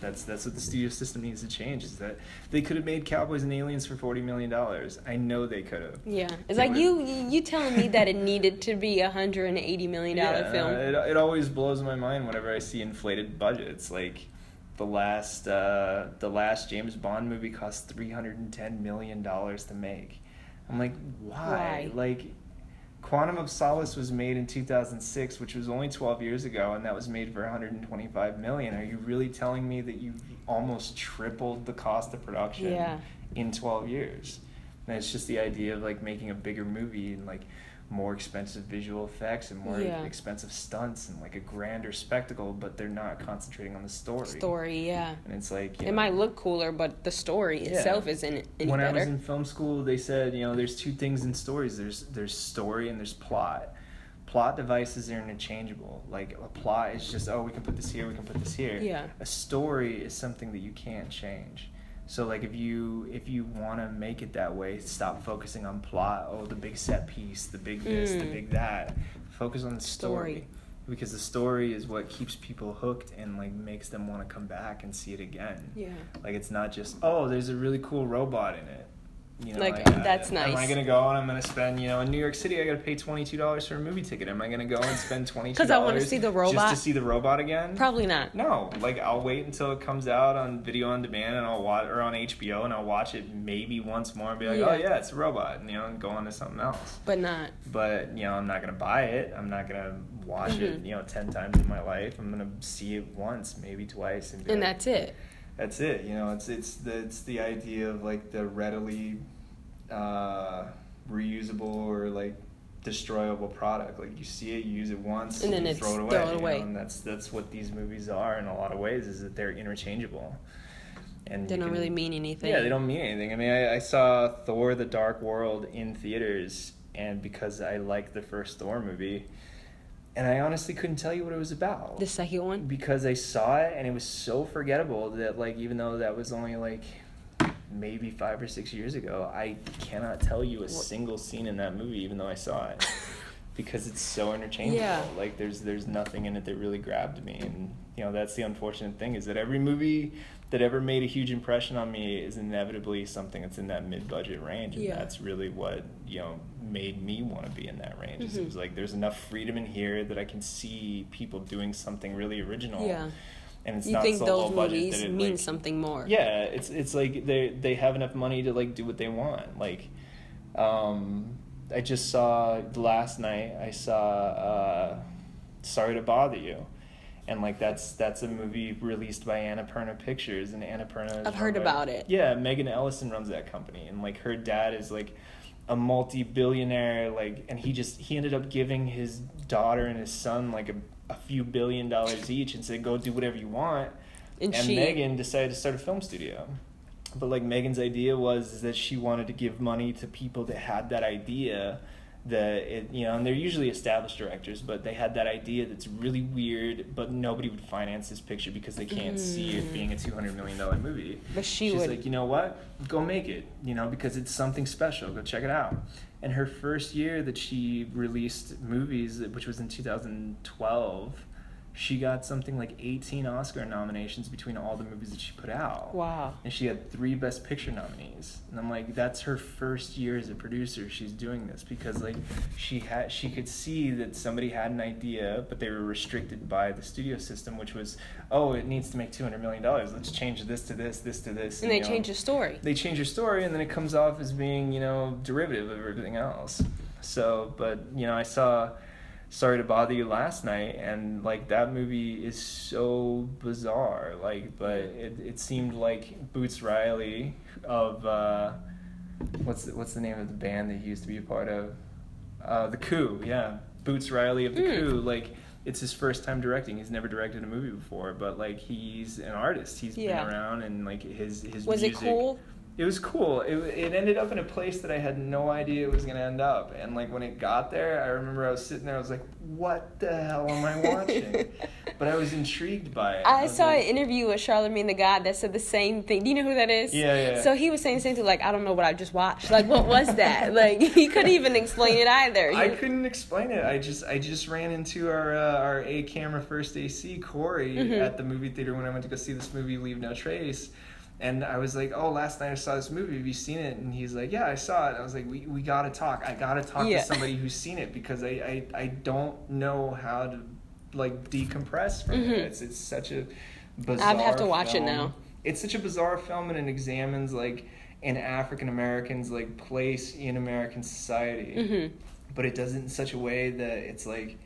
That's that's what the studio system needs to change. Is that they could have made Cowboys and Aliens for forty million dollars. I know they could have. Yeah, it's It like would- you you telling me that it needed to be a hundred and eighty million dollar yeah, film. It, it always blows my mind whenever I see inflated budgets. Like the last uh, the last James Bond movie cost three hundred and ten million dollars to make. I'm like, why? Why? Like Quantum of Solace was made in 2006, which was only 12 years ago, and that was made for 125 million. Are you really telling me that you've almost tripled the cost of production Yeah. in 12 years? And it's just the idea of like making a bigger movie and like more expensive visual effects and more Yeah. expensive stunts and like a grander spectacle, but they're not concentrating on the story. Story, yeah. And it's like It know, might look cooler, but the story Yeah. itself isn't any when I better. was in film school, they said, you know, there's two things in stories. There's there's story and there's plot. Plot devices are interchangeable. Like a plot is just, oh, we can put this here, we can put this here. Yeah. A story is something that you can't change. So like if you if you want to make it that way, stop focusing on plot. Oh, the big set piece, the big this, the Mm. big that. Focus on the story. Story. Because the story is what keeps people hooked and like makes them want to come back and see it again. yeah. Like it's not just oh, there's a really cool robot in it. You know, Like, that's nice. Am I gonna go and I'm gonna spend you know in New York City I gotta pay twenty two dollars for a movie ticket? Am I gonna go and spend (laughs) twenty two 'Cause I wanna dollars see the just to see the robot again? Probably not. No, like I'll wait until it comes out on video on demand and I'll watch or on HBO and I'll watch it maybe once more and be like, Yeah. oh yeah, it's a robot, and you know, and go on to something else. But not. But you know, I'm not gonna buy it. I'm not gonna watch it, Mhm. you know, ten times in my life. I'm gonna see it once, maybe twice, and, And like, that's it. That's it. You know, it's it's the it's the idea of like the readily uh, reusable or like destroyable product. Like you see it, you use it once, And then you it's throw it away. throw it you know, and that's that's what these movies are in a lot of ways. Is that they're interchangeable. And They don't can- really mean anything. Yeah, they don't mean anything. I mean, I, I saw Thor: The Dark World in theaters, and because I liked the first Thor movie, and I honestly couldn't tell you what it was about The second one? because I saw it and it was so forgettable that like even though that was only like maybe five or six years ago, I cannot tell you a single scene in that movie even though I saw it. (laughs) Because it's so interchangeable. Yeah. Like there's there's nothing in it that really grabbed me and you know, that's the unfortunate thing is that every movie that ever made a huge impression on me is inevitably something that's in that mid budget range. And Yeah. that's really what, you know, made me want to be in that range. is It was like there's enough freedom in here that I can see people doing something really original Yeah. and it's You not think so those low budget movies that it mean like, something more? yeah it's it's like they they have enough money to like do what they want like um i just saw last night i saw uh sorry to bother you and like that's that's a movie released by Annapurna Pictures and Annapurna. I've heard by- about it. Yeah, Megan Ellison runs that company, and like her dad is like a multi-billionaire, like, and he just he ended up giving his daughter and his son like a, a few billion dollars each, and said, "Go do whatever you want." And, and she. Megan decided to start a film studio. But like Megan's idea was is that she wanted to give money to people that had that idea that it you know and they're usually established directors but they had that idea that's really weird but nobody would finance this picture because they can't see it Mm. being a 200 million dollar movie But she she's would. like you know what go make it you know because it's something special go check it out and her first year that she released movies which was in 2012 she got something like 18 oscar nominations between all the movies that she put out wow. and she had three best picture nominees and i'm like that's her first year as a producer she's doing this because like she had she could see that somebody had an idea but they were restricted by the studio system which was oh it needs to make 200 million dollars let's change this to this this to this And they you know. change the story. they change your story and then it comes off as being you know derivative of everything else so but you know i saw sorry to bother you last night and like that movie is so bizarre like but it, it seemed like boots riley of uh what's the, what's the name of the band that he used to be a part of uh the coup yeah boots riley of the Mm. coup like it's his first time directing. He's never directed a movie before, but like he's an artist. He's Yeah. been around and like his his Was music. it cool? It was cool. It it ended up in a place that I had no idea it was gonna end up. And like when it got there, I remember I was sitting there. I was like, "What the hell am I watching?" (laughs) but I was intrigued by it. I was saw like, an interview with Charlemagne the God that said the same thing. Do you know who that is? Yeah, yeah. So he was saying the same thing, like, I don't know what I just watched. Like, what was that? (laughs) like, he couldn't even explain it either. I He- couldn't explain it. I just I just ran into our uh, our A camera first AC Corey Mhm. at the movie theater when I went to go see this movie Leave No Trace. And I was like, "Oh, last night I saw this movie. Have you seen it?" And he's like, "Yeah, I saw it." I was like, "We, we gotta talk. I gotta talk Yeah. to somebody who's seen it because I, I, I don't know how to like decompress from Mhm. it. It's it's such a bizarre. have to watch it film. now. It's such a bizarre film, and it examines like an African American's like place in American society Mhm. but it does it in such a way that it's like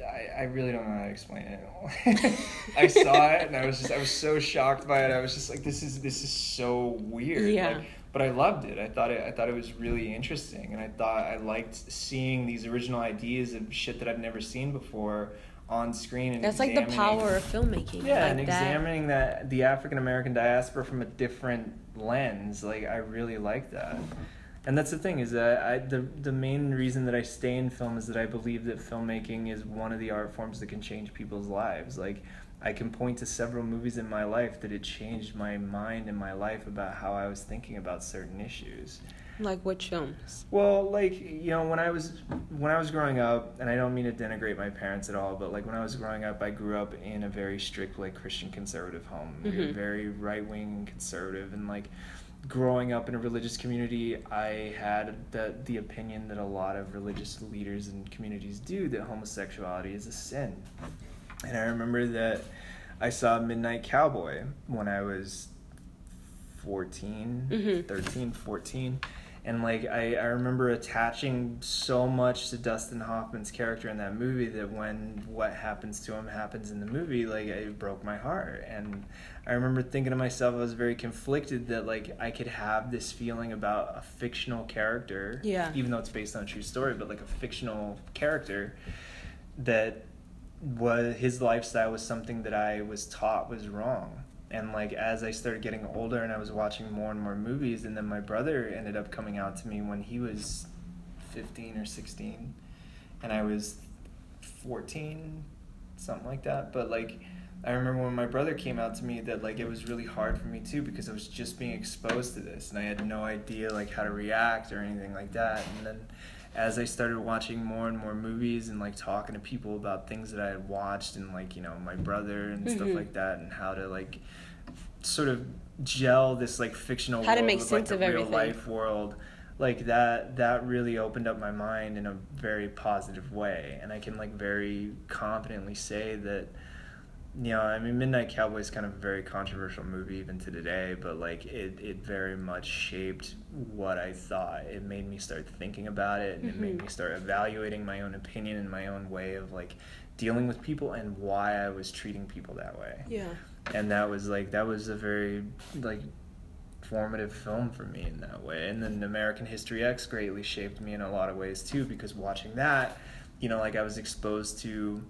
I, I really don't know how to explain it. (laughs) I saw it and I was just I was so shocked by it. I was just like this is this is so weird. Yeah. Like, but I loved it. I thought it I thought it was really interesting and I thought I liked seeing these original ideas of shit that I've never seen before on screen and That's like the power of filmmaking. yeah, like and that. examining that the African American diaspora from a different lens, like I really like that. And that's the thing is that I the the main reason that I stay in film is that I believe that filmmaking is one of the art forms that can change people's lives. Like I can point to several movies in my life that it changed my mind and my life about how I was thinking about certain issues. Like what films? Well, like you know, when I was when I was growing up, and I don't mean to denigrate my parents at all, but like when I was growing up, I grew up in a very strict like Christian conservative home. We were Mhm. very right wing and conservative, and like growing up in a religious community, I had the the opinion that a lot of religious leaders and communities do that homosexuality is a sin. And I remember that I saw Midnight Cowboy when I was 14, Mhm. 13, 14. And like I, I remember attaching so much to Dustin Hoffman's character in that movie that when what happens to him happens in the movie, like it broke my heart. And I remember thinking to myself, I was very conflicted that like I could have this feeling about a fictional character, Yeah. even though it's based on a true story, but like a fictional character that was his lifestyle was something that I was taught was wrong. And like as I started getting older and I was watching more and more movies and then my brother ended up coming out to me when he was 15 or 16 and I was 14 something like that. But like I remember when my brother came out to me that like it was really hard for me too because I was just being exposed to this and I had no idea like how to react or anything like that. And then as I started watching more and more movies and like talking to people about things that I had watched and like you know my brother and stuff Mhm. like that and how to like sort of gel this like fictional How to make with, like, sense the of real everything. life world like that that really opened up my mind in a very positive way and I can like very confidently say that know, I mean, Midnight Cowboy is kind of a very controversial movie even to today, but like it, it very much shaped what I thought. It made me start thinking about it, and it made me mm-hmm. start evaluating my own opinion and my own way of like dealing with people and why I was treating people that way. Yeah. And that was like that was a very like formative film for me in that way. And then American History X greatly shaped me in a lot of ways too, because watching that, you know, like I was exposed to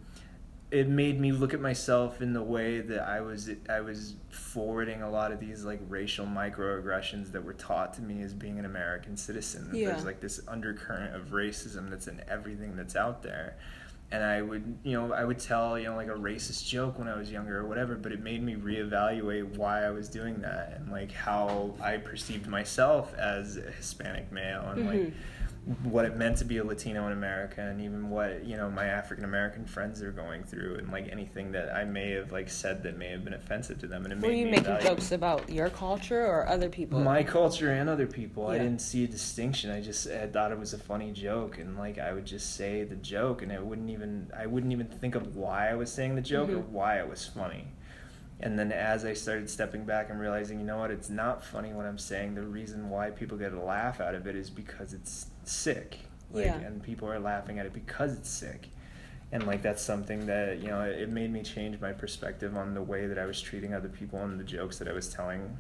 it made me look at myself in the way that I was I was forwarding a lot of these like racial microaggressions that were taught to me as being an American citizen. Yeah. There's like this undercurrent of racism that's in everything that's out there. And I would, you know, I would tell, you know, like a racist joke when I was younger or whatever, but it made me reevaluate why I was doing that and like how I perceived myself as a Hispanic male and like Mhm. What it meant to be a Latino in America and even what you know my African American friends are going through and like anything that I may have like said that may have been offensive to them and it Were made you making jokes about your culture or other people? my culture and other people. I didn't see a distinction. I just I thought it was a funny joke and like I would just say the joke and I wouldn't even I wouldn't even think of why I was saying the joke or Mhm. why it was funny. And then as I started stepping back and realizing, you know what, it's not funny what I'm saying. The reason why people get a laugh out of it is because it's sick. Like, Yeah. And people are laughing at it because it's sick. And like that's something that, you know, it made me change my perspective on the way that I was treating other people and the jokes that I was telling.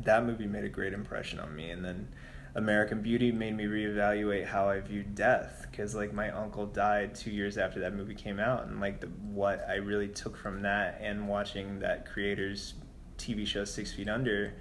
That movie made a great impression on me. And then American Beauty made me reevaluate how I viewed death because like my uncle died two years after that movie came out, and like the, what I really took from that and watching that creator's TV show Six Feet Under,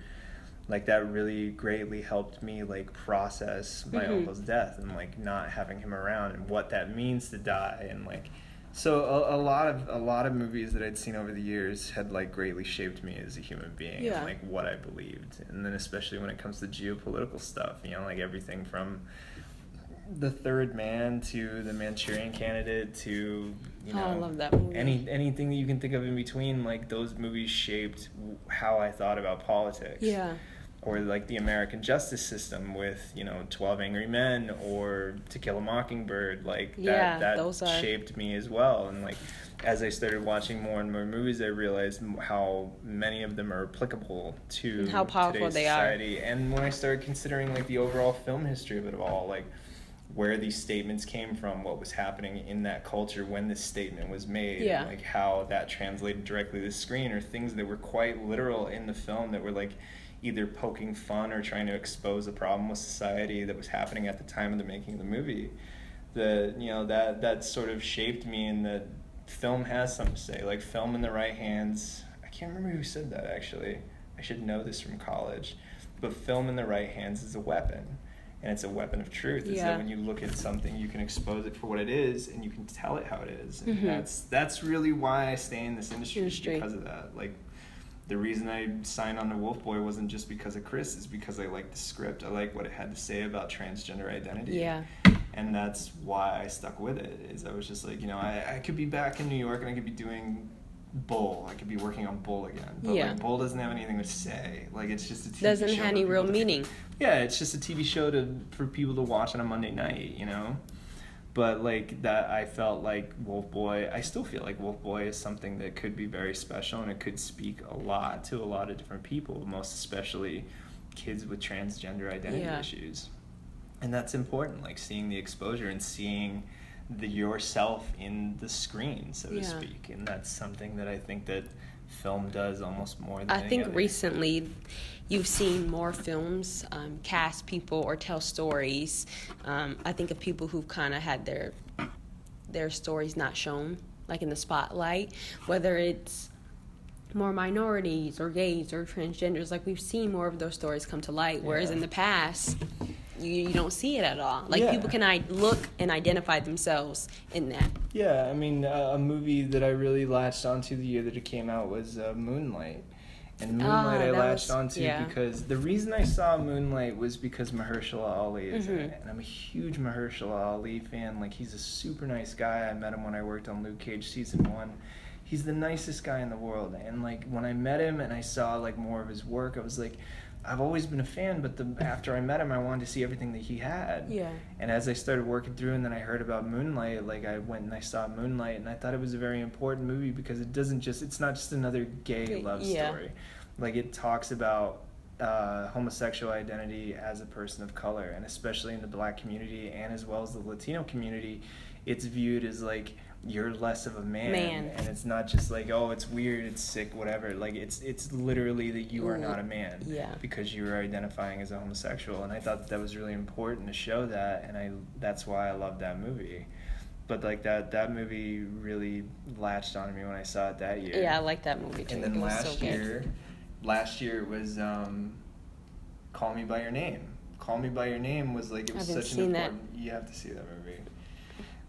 like that really greatly helped me like process my Mhm. uncle's death and like not having him around and what that means to die and like so a, a lot of a lot of movies that I'd seen over the years had like greatly shaped me as a human being Yeah. and like what I believed. And then especially when it comes to geopolitical stuff, you know, like everything from the third man to the Manchurian candidate to you Oh, know I love that movie. any anything that you can think of in between like those movies shaped how I thought about politics Yeah. Or like the American justice system with you know Twelve Angry Men or To Kill a Mockingbird, like that Yeah, that those are- shaped me as well. And like as I started watching more and more movies, I realized how many of them are applicable to And how powerful today's they are. society. And when I started considering like the overall film history of it all, like where these statements came from, what was happening in that culture when this statement was made, Yeah. like how that translated directly to the screen, or things that were quite literal in the film that were like either poking fun or trying to expose a problem with society that was happening at the time of the making of the movie. The you know that that sort of shaped me, and that film has something to say. Like film in the right hands. I can't remember who said that actually. I should know this from college, but film in the right hands is a weapon. And it's a weapon of truth. Is Yeah. that when you look at something, you can expose it for what it is, and you can tell it how it is. And Mhm. that's that's really why I stay in this industry, Industry. because of that. Like the reason I signed on to Wolf Boy wasn't just because of Chris, is because I liked the script. I like what it had to say about transgender identity. Yeah. And that's why I stuck with it. Is I was just like, you know, I, I could be back in New York and I could be doing Bull. I could be working on Bull again. But Yeah. like Bull doesn't have anything to say. Like it's just a TV Doesn't show have any real to- meaning. yeah, it's just a TV show to for people to watch on a Monday night, you know. But like that, I felt like Wolf Boy. I still feel like Wolf Boy is something that could be very special, and it could speak a lot to a lot of different people, most especially kids with transgender identity Yeah. issues. And that's important, like seeing the exposure and seeing the yourself in the screen, so to Yeah. speak. And that's something that I think that film does almost more than I think other. recently you've seen more films um, cast people or tell stories. Um, I think of people who've kind of had their their stories not shown, like in the spotlight, whether it's more minorities or gays or transgenders. Like we've seen more of those stories come to light, whereas Yeah. in the past. You, you don't see it at all. Like Yeah. people can I- look and identify themselves in that. Yeah, I mean, uh, a movie that I really latched onto the year that it came out was uh, Moonlight. And Moonlight I Ah, latched was- onto yeah. because the reason I saw Moonlight was because Mahershala Ali is in Mhm. it. And I'm a huge Mahershala Ali fan. Like, he's a super nice guy. I met him when I worked on Luke Cage season one. He's the nicest guy in the world. And, like, when I met him and I saw, like, more of his work, I was like, I've always been a fan, but the, after I met him, I wanted to see everything that he had. Yeah. And as I started working through, and then I heard about Moonlight, like I went and I saw Moonlight, and I thought it was a very important movie because it doesn't just, it's not just another gay love yeah. story. Like it talks about uh, homosexual identity as a person of color, and especially in the black community and as well as the Latino community, it's viewed as like you're less of a man, Man. and it's not just like oh it's weird, it's sick, whatever. Like it's it's literally that you are not a man Yeah. because you are identifying as a homosexual and i thought that, that was really important to show that and i that's why i loved that movie but like that that movie really latched on me when i saw it that year Yeah, I like that movie too. and then it last so good. year last year was um call me by your name call me by your name was like it was such an seen that. important you have to see that movie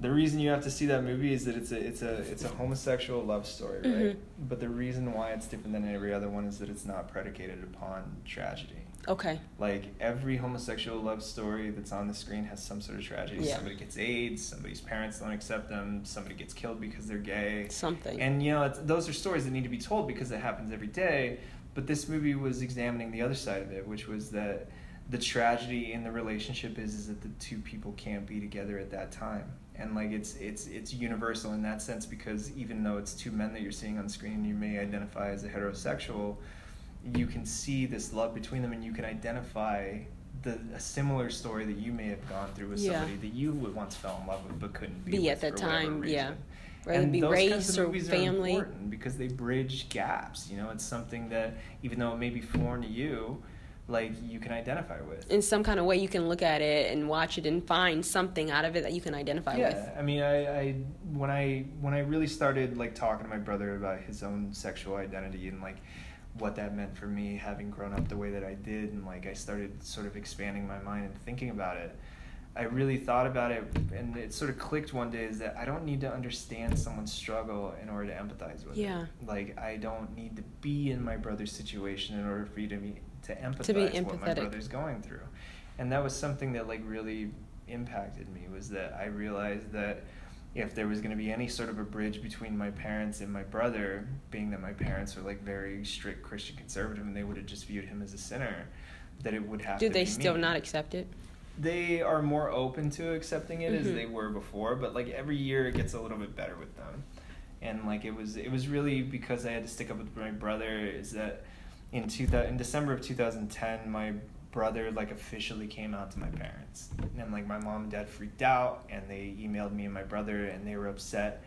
the reason you have to see that movie is that it's a it's a it's a homosexual love story, right? Mhm. But the reason why it's different than every other one is that it's not predicated upon tragedy. Okay. Like every homosexual love story that's on the screen has some sort of tragedy. Yeah. Somebody gets AIDS, somebody's parents don't accept them, somebody gets killed because they're gay. Something. And you know, it's, those are stories that need to be told because it happens every day. But this movie was examining the other side of it, which was that the tragedy in the relationship is is that the two people can't be together at that time. And like it's it's it's universal in that sense because even though it's two men that you're seeing on screen, you may identify as a heterosexual. You can see this love between them, and you can identify the a similar story that you may have gone through with Yeah. somebody that you would once fell in love with but couldn't be, Be with at that for time, yeah. reason. Whether it and be those kinds race of or movies family. are important because they bridge gaps. You know, it's something that even though it may be foreign to you, like you can identify with. In some kind of way, you can look at it and watch it and find something out of it that you can identify yeah, with. I mean, I, I when I when I really started like talking to my brother about his own sexual identity and like what that meant for me, having grown up the way that I did, and like I started sort of expanding my mind and thinking about it. I really thought about it, and it sort of clicked one day is that I don't need to understand someone's struggle in order to empathize with Yeah. it. Like I don't need to be in my brother's situation in order for you to be to empathize To be what my brother's going through, and that was something that like really impacted me was that I realized that if there was going to be any sort of a bridge between my parents and my brother, being that my parents are like very strict Christian conservative and they would have just viewed him as a sinner, that it would have Do they still me not accept it? they are more open to accepting it as Mhm. they were before but like every year it gets a little bit better with them and like it was it was really because i had to stick up with my brother is that in 2000 in december of 2010 my brother like officially came out to my parents. And like my mom and dad freaked out and they emailed me and my brother and they were upset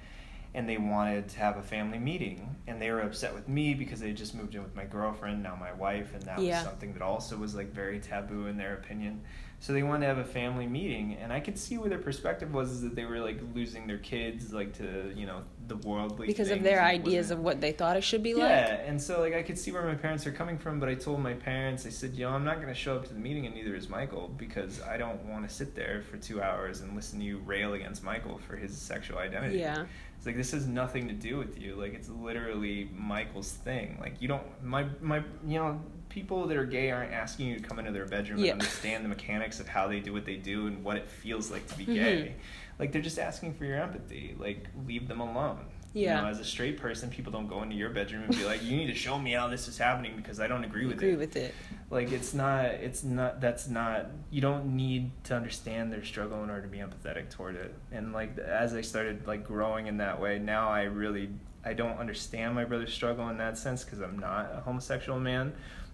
and they wanted to have a family meeting. And they were upset with me because they just moved in with my girlfriend now my wife and that Yeah. was something that also was like very taboo in their opinion so they wanted to have a family meeting and i could see where their perspective was is that they were like losing their kids like to you know the worldly Because of their ideas of what they thought it should be like. yeah, and so like I could see where my parents are coming from, but I told my parents, I said, you know, I'm not going to show up to the meeting, and neither is Michael, because I don't want to sit there for two hours and listen to you rail against Michael for his sexual identity. Yeah. It's like this has nothing to do with you. Like it's literally Michael's thing. Like you don't my my you know people that are gay aren't asking you to come into their bedroom Yeah. and understand the mechanics of how they do what they do and what it feels like to be Mhm. gay. Like they're just asking for your empathy. Like leave them alone. Yeah. You know, as a straight person, people don't go into your bedroom and be like, "You need to show me how this is happening because I don't agree with Agree it." with it. like it's not it's not that's not you don't need to understand their struggle in order to be empathetic toward it and like as i started like growing in that way now i really i don't understand my brother's struggle in that sense because i'm not a homosexual man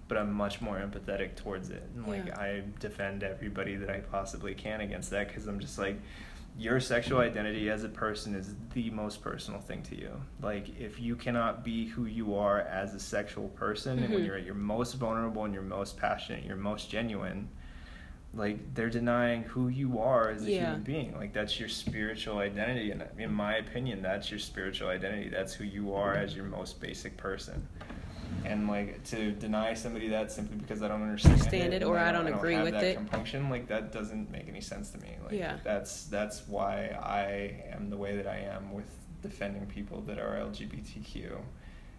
but i'm much more empathetic towards it and like Yeah. i defend everybody that i possibly can against that because i'm just like your sexual identity as a person is the most personal thing to you. Like, if you cannot be who you are as a sexual person, and when Mhm. you're at your most vulnerable and your most passionate, your most genuine, like they're denying who you are as a Yeah. human being. Like that's your spiritual identity, and in my opinion, that's your spiritual identity. That's who you are as your most basic person. And like to deny somebody that simply because I don't understand Understand it or I don't agree have with that it. compunction, like that doesn't make any sense to me. Like Yeah. that's that's why I am the way that I am with defending people that are LGBTQ.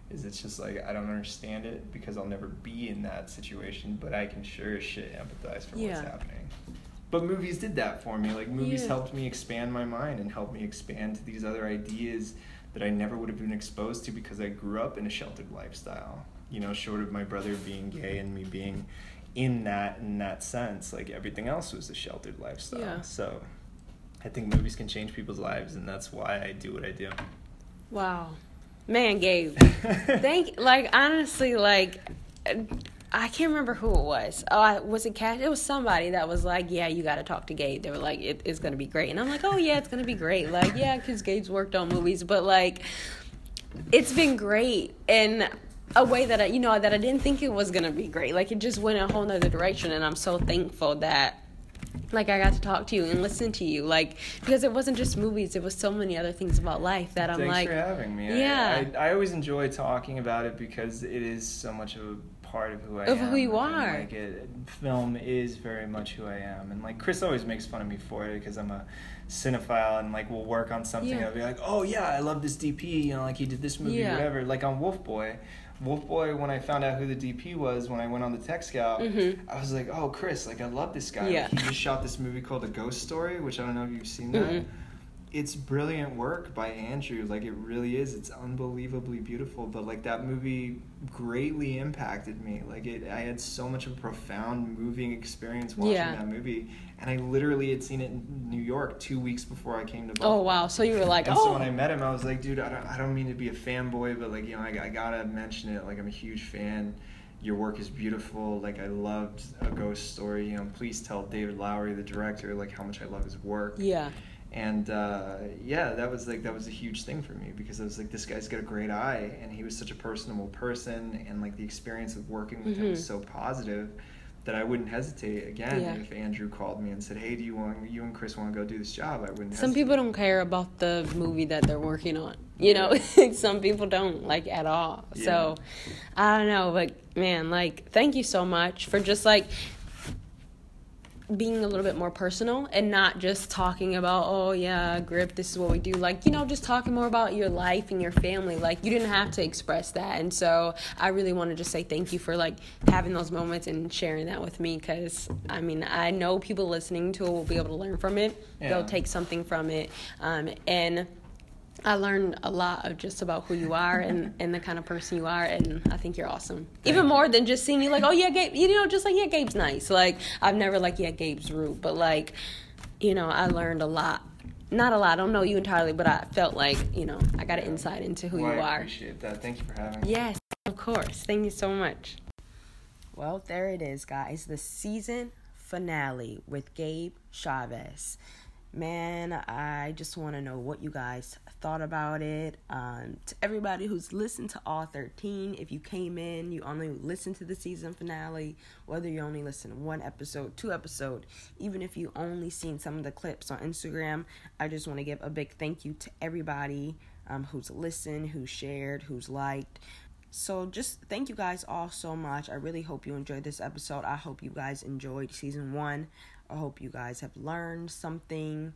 Is it's just like I don't understand it because I'll never be in that situation, but I can sure as shit empathize for Yeah. what's happening. But movies did that for me. Like movies Yeah. helped me expand my mind and helped me expand to these other ideas that I never would have been exposed to because I grew up in a sheltered lifestyle. You know, short of my brother being gay and me being in that in that sense, like everything else was a sheltered lifestyle. Yeah. So I think movies can change people's lives and that's why I do what I do. Wow. Man, Gabe. (laughs) Thank like honestly like I can't remember who it was. Oh, I, was it Cash? It was somebody that was like, "Yeah, you got to talk to Gabe." They were like, it, "It's gonna be great," and I'm like, "Oh yeah, it's gonna be great." Like, yeah, because Gabe's worked on movies, but like, it's been great in a way that I, you know, that I didn't think it was gonna be great. Like, it just went a whole nother direction, and I'm so thankful that like I got to talk to you and listen to you, like because it wasn't just movies; it was so many other things about life that I'm Thanks like, for having me. I- Yeah. I, I, always enjoy talking about it because it is so much of a part of who I Of am. who you and, are. Like it, film is very much who I am, and like Chris always makes fun of me for it because I'm a cinephile and like we'll work on something. Yeah. and I'll be like, oh yeah, I love this DP. You know, like he did this movie, Yeah. whatever. Like on Wolf Boy. Wolf Boy, when I found out who the DP was, when I went on the Tech Scout, Mhm. I was like, "Oh, Chris, like I love this guy. Yeah. Like, he just shot this movie called A Ghost Story, which I don't know if you've seen that Mm-mm. It's brilliant work by Andrew. Like it really is. It's unbelievably beautiful. But like that movie greatly impacted me. Like it, I had so much of a profound, moving experience watching Yeah. that movie. And I literally had seen it in New York two weeks before I came to. Boston. Oh wow. So you were like, And oh, so when oh. I met him, I was like, dude, I don't, I don't mean to be a fanboy, but like, you know, I, I gotta mention it. Like, I'm a huge fan. Your work is beautiful. Like, I loved A Ghost Story. You know, please tell David Lowery, the director, like how much I love his work yeah, and uh, yeah that was like that was a huge thing for me because i was like this guy's got a great eye and he was such a personable person and like the experience of working with him was Mhm. so positive that I wouldn't hesitate again Yeah. if Andrew called me and said, "Hey, do you want you and Chris want to go do this job?" I wouldn't. Some hesitate. people don't care about the movie that they're working on. You know, (laughs) some people don't like at all. So I don't know, but man, like thank you so much for just like being a little bit more personal and not just talking about oh yeah grip this is what we do. Like you know just talking more about your life and your family. Like you didn't have to express that. And so i really want to just say thank you for like having those moments and sharing that with me because i mean i know people listening to it will be able to learn from it. Yeah. they'll take something from it. Um, and I learned a lot of just about who you are and, (laughs) and the kind of person you are, and I think you're awesome. Even you. more than just seeing you like, oh yeah, Gabe, you know, just like yeah, Gabe's nice. Like I've never like yeah, Gabe's rude, but like, you know, I learned a lot. Not a lot. I don't know you entirely, but I felt like you know I got an insight into who Well, you I are. appreciate that. Thank you for having me. Yes, of course. Thank you so much. Well, there it is, guys. The season finale with Gabe Chavez. Man, I just want to know what you guys thought about it. Um, to everybody who's listened to all 13, if you came in, you only listened to the season finale, whether you only listened to one episode, two episode, even if you only seen some of the clips on Instagram, I just want to give a big thank you to everybody um, who's listened, who shared, who's liked. So just thank you guys all so much. I really hope you enjoyed this episode. I hope you guys enjoyed season one. I hope you guys have learned something.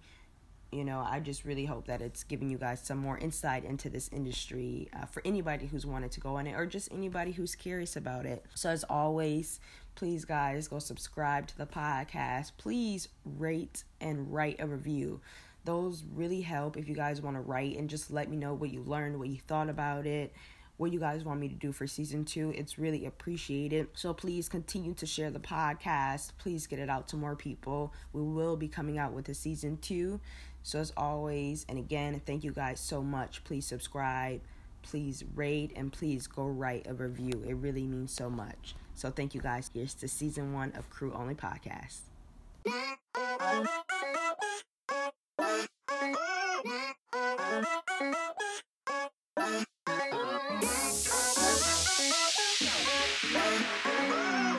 You know, I just really hope that it's giving you guys some more insight into this industry uh, for anybody who's wanted to go in it or just anybody who's curious about it. So, as always, please, guys, go subscribe to the podcast. Please rate and write a review. Those really help if you guys want to write and just let me know what you learned, what you thought about it what you guys want me to do for season two. It's really appreciated. So please continue to share the podcast. Please get it out to more people. We will be coming out with a season two. So, as always, and again, thank you guys so much. Please subscribe, please rate, and please go write a review. It really means so much. So, thank you guys. Here's to season one of Crew Only Podcast. (laughs) Oh, oh,